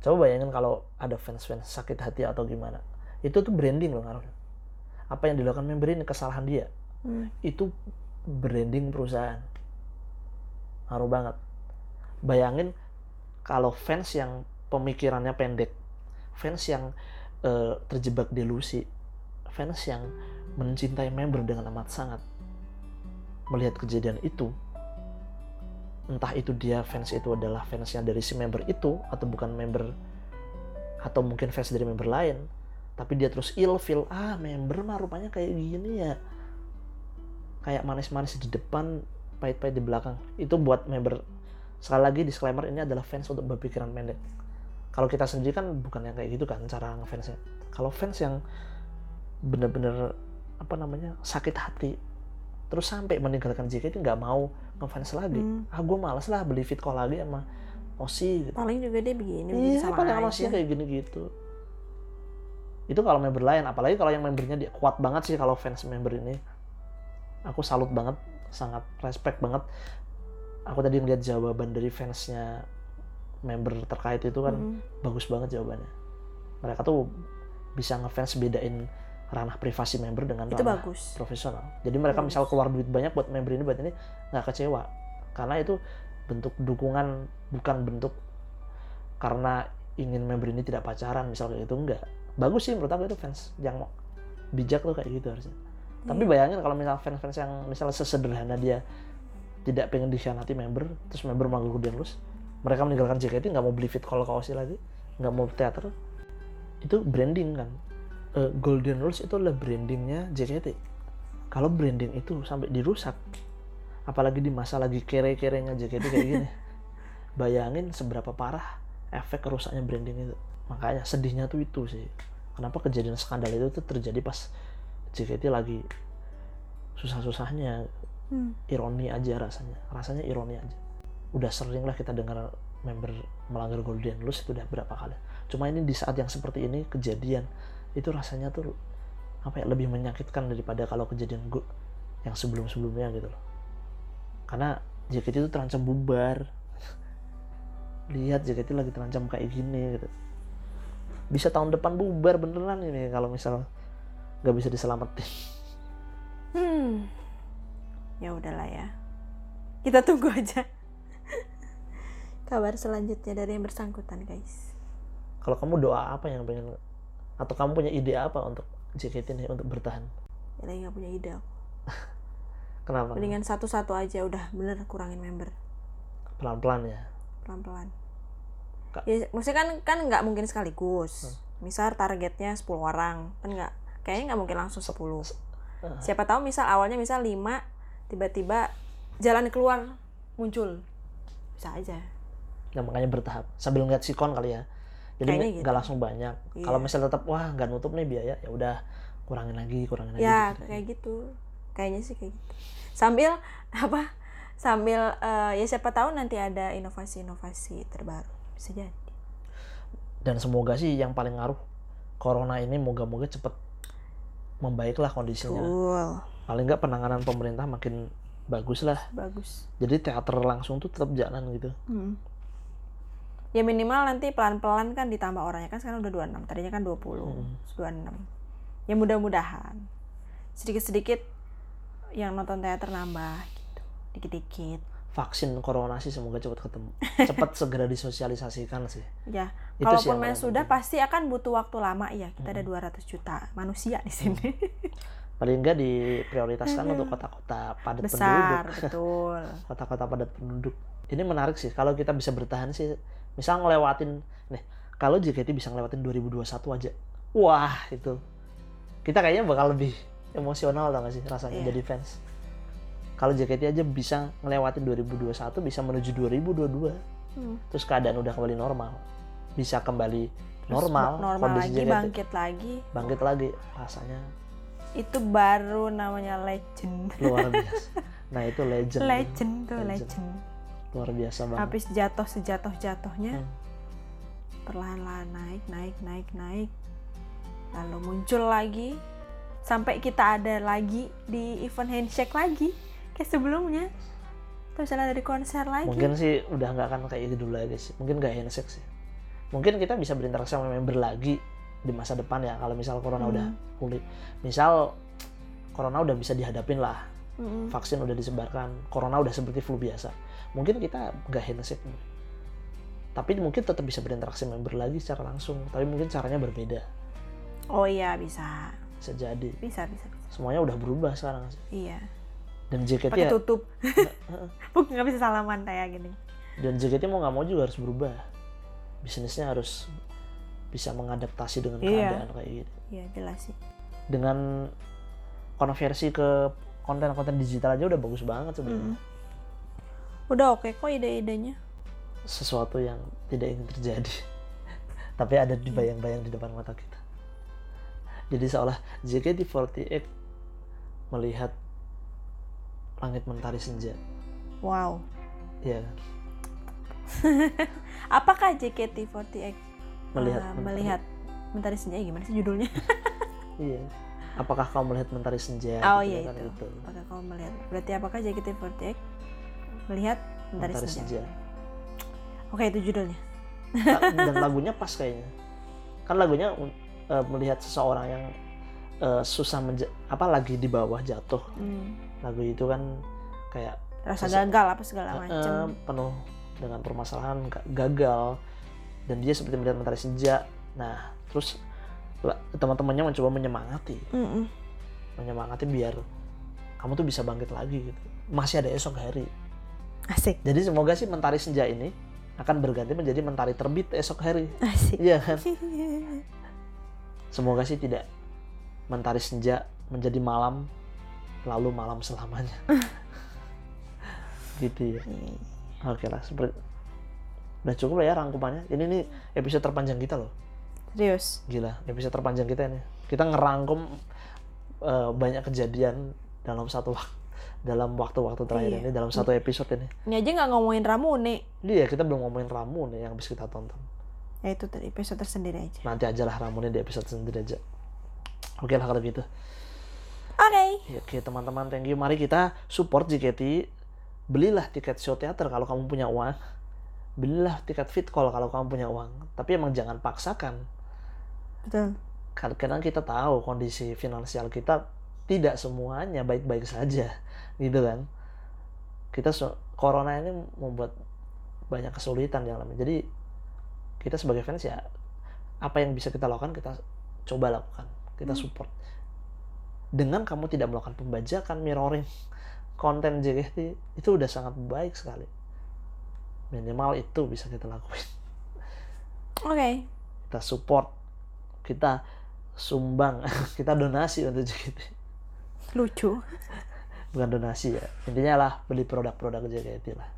Coba bayangin kalau ada fans-fans sakit hati atau gimana. Itu tuh branding loh ngaruhnya. Apa yang dilakukan member ini kesalahan dia. Hmm. itu branding perusahaan. Ngaruh banget. Bayangin kalau fans yang pemikirannya pendek fans yang eh, terjebak delusi fans yang mencintai member dengan amat sangat melihat kejadian itu entah itu dia fans itu adalah fansnya dari si member itu atau bukan member atau mungkin fans dari member lain tapi dia terus ilfeel ah member mah rupanya kayak gini ya. Kayak manis-manis di depan pahit-pahit di belakang. Itu buat member sekali lagi disclaimer ini adalah fans untuk berpikiran pendek. Kalau kita sendiri kan bukan yang kayak gitu kan cara ngefansnya. Kalau fans yang bener-bener apa namanya sakit hati terus sampai meninggalkan JKT nggak mau ngefans lagi Hmm. ah gue males lah beli fit call lagi sama Osi gitu paling juga dia begini iya paling sama. Osi kayak gini gitu itu kalau member lain apalagi kalau yang membernya dia kuat banget sih kalau fans member ini aku salut banget sangat respect banget aku tadi ngeliat jawaban dari fansnya member terkait itu kan Hmm. bagus banget jawabannya mereka tuh bisa ngefans bedain ranah privasi member dengan itu ranah bagus profesional. Jadi mereka Bagus. misal keluar duit banyak buat member ini buat ini nggak kecewa karena itu bentuk dukungan bukan bentuk karena ingin member ini tidak pacaran misal kayak gitu enggak. Bagus sih menurut aku itu fans yang bijak tuh kayak gitu harusnya. Tapi Iya. bayangin kalau misal fans-fans yang misalnya sesederhana dia tidak pengen dikhianati member, terus member manggil Golden Rules, mereka meninggalkan JKT nggak mau beli fit call kausi lagi, nggak mau teater, itu branding kan. Eh, Golden Rules itu adalah brandingnya JKT. Kalau branding itu sampai dirusak, apalagi di masa lagi kere-kerenya JKT kayak gini, <laughs> bayangin seberapa parah efek rusaknya branding itu. Makanya sedihnya tuh itu sih. Kenapa kejadian skandal itu tuh terjadi pas JKT lagi susah-susahnya Hmm. ironi aja rasanya rasanya ironi aja udah sering lah kita dengar member melanggar golden rules itu udah berapa kali cuma ini di saat yang seperti ini kejadian itu rasanya tuh apa ya lebih menyakitkan daripada kalau kejadian gu- yang sebelum-sebelumnya gitu loh karena JKT itu terancam bubar <laughs> lihat JKT lagi terancam kayak gini gitu bisa tahun depan bubar beneran ini kalau misal nggak bisa diselamatin <laughs> Hmm. Ya udahlah ya. Kita tunggu aja. <laughs> Kabar selanjutnya dari yang bersangkutan, guys. kalau kamu doa apa yang pengen atau kamu punya ide apa untuk JKT ini untuk bertahan Ya lagi nggak punya ide. aku. <laughs> kenapa Mendingan satu-satu aja udah bener kurangin member pelan-pelan ya pelan-pelan. Ya, maksudnya kan kan nggak mungkin sekaligus. Misal targetnya 10 orang, kan nggak kayaknya nggak mungkin langsung 10. Eh. Siapa tahu misal awalnya misal 5 tiba-tiba jalan keluar muncul. Bisa aja. ya makanya bertahap sambil ngeliat sikon kali ya jadi Kayaknya nggak gitu. langsung banyak. Iya. kalau misal tetap wah nggak nutup nih biaya ya udah kurangin lagi kurangin lagi ya gitu. kayak gitu. Kayaknya sih kayak gitu. Sambil <laughs> apa sambil eh, ya siapa tahu nanti ada inovasi-inovasi terbaru bisa jadi. Dan semoga sih yang paling ngaruh corona ini moga-moga cepet membaiklah kondisinya. Cool paling nggak penanganan pemerintah makin bagus lah bagus. Jadi teater langsung tuh tetap jalan gitu. Hmm. Ya minimal nanti pelan-pelan kan ditambah orangnya. Kan sekarang udah 26 tadinya kan 20 Hmm. 26 ya mudah-mudahan. Sedikit-sedikit yang nonton teater nambah gitu. Dikit-dikit. Vaksin corona sih semoga cepat ketemu. Cepat <laughs> segera disosialisasikan sih. Ya Itu kalaupun sudah penting. pasti akan butuh waktu lama. Ya kita ada 200 juta manusia di sini. Paling nggak diprioritaskan untuk kota-kota padat besar penduduk. betul. <laughs> Kota-kota padat penduduk. Ini menarik sih kalau kita bisa bertahan sih misal ngelewatin nih kalau JKT bisa ngelewatin 2021 aja. Wah itu. Kita kayaknya bakal lebih emosional tau gak sih rasanya Iya. jadi fans. Kalau JKT aja bisa ngelewatin 2021 bisa menuju 2022 Hmm. terus keadaan udah kembali normal. Bisa kembali Terus normal, normal kondisi lagi JKT bangkit lagi. Bangkit lagi rasanya. Itu baru namanya legend. Luar <laughs> biasa. Nah itu legend. Legend tuh Legend. legend luar biasa banget. Habis jatuh sejatuh jatuhnya Hmm. perlahan-lahan naik naik naik naik. Lalu muncul lagi. Sampai kita ada lagi di event handshake lagi kayak sebelumnya. Terus ada di konser lagi. Mungkin sih udah nggak akan kayak gitu dulu lagi sih. Mungkin nggak handshake sih. Mungkin kita bisa berinteraksi sama member lagi di masa depan ya kalau misal corona Hmm. udah pulih. Misal corona udah bisa dihadapin lah Mm-mm. vaksin udah disebarkan corona udah seperti flu biasa. Mungkin kita nggak handshake tapi mungkin tetap bisa berinteraksi member lagi secara langsung. Tapi mungkin caranya berbeda. Oh iya bisa. Bisa jadi. Bisa bisa, bisa. semuanya udah berubah sekarang sih. iya. Dan JKT pakai ya, tutup. <laughs> Bukan <laughs> nggak bisa salaman kayak gini. Dan JKT mau nggak mau juga harus berubah. Bisnisnya harus bisa mengadaptasi dengan Iya. keadaan kayak gitu. Iya jelas sih. Dengan konversi ke konten-konten digital aja udah bagus banget sebenarnya. Mm-mm. udah oke kok ide-idenya? Sesuatu yang tidak ingin terjadi. <laughs> Tapi ada di bayang-bayang di depan mata kita. Jadi seolah JKT48 melihat langit mentari senja. Wow. Ya kan? <laughs> apakah JKT48 melihat uh, mentari- melihat Mentari Senja? Gimana sih judulnya? <laughs> Iya apakah kau melihat mentari senja oh Gitu iya kan, itu? Gitu. apakah kau melihat? Berarti apakah JKT48 melihat Mentari, mentari Senja. senja. Oke itu judulnya. <laughs> Dan lagunya pas kayaknya. Kan lagunya uh, melihat seseorang yang uh, susah menja- apa lagi di bawah jatuh. Hmm. lagu itu kan kayak rasa gagal apa segala macam penuh dengan permasalahan ga- gagal. Dan dia seperti melihat mentari senja. Nah terus teman-temannya mencoba menyemangati. Mm-mm. menyemangati biar kamu tuh bisa bangkit lagi gitu. Masih ada esok hari. Asik. Jadi semoga sih mentari senja ini akan berganti menjadi mentari terbit esok hari. Asik. Iya kan? <laughs> Semoga sih tidak mentari senja menjadi malam lalu malam selamanya. <laughs> Gitu ya. Oke lah seperti udah cukup lah ya rangkumannya. Ini nih episode terpanjang kita loh serius gila episode terpanjang kita ini kita ngerangkum eh, banyak kejadian dalam satu waktu dalam waktu-waktu terakhir Iya. ini dalam satu episode ini ini aja nggak ngomongin Ramune dia kita belum ngomongin Ramun nih yang bisa kita tonton ya itu tadi episode tersendiri aja nanti aja lah Ramunnya di episode sendiri aja oke lah kalau gitu oke Ya, Oke teman-teman, thank you. Mari kita support JKT. Belilah tiket show teater kalau kamu punya uang. Belilah tiket fit call kalau kamu punya uang. Tapi emang jangan paksakan. Betul. Kadang kita tahu kondisi finansial kita tidak semuanya baik-baik saja gitu kan. Kita corona ini membuat banyak kesulitan yang lain jadi kita sebagai fans ya apa yang bisa kita lakukan kita coba lakukan kita Hmm. support. Dengan kamu tidak melakukan pembajakan mirroring konten JKT itu udah sangat baik sekali. Minimal itu bisa kita lakuin. Oke. Kita support kita sumbang <laughs> kita donasi untuk JKT lucu. Bukan donasi ya intinya lah beli produk-produk JKT lah.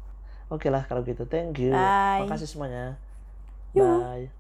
Oke lah kalau gitu thank you. Bye. makasih semuanya. Bye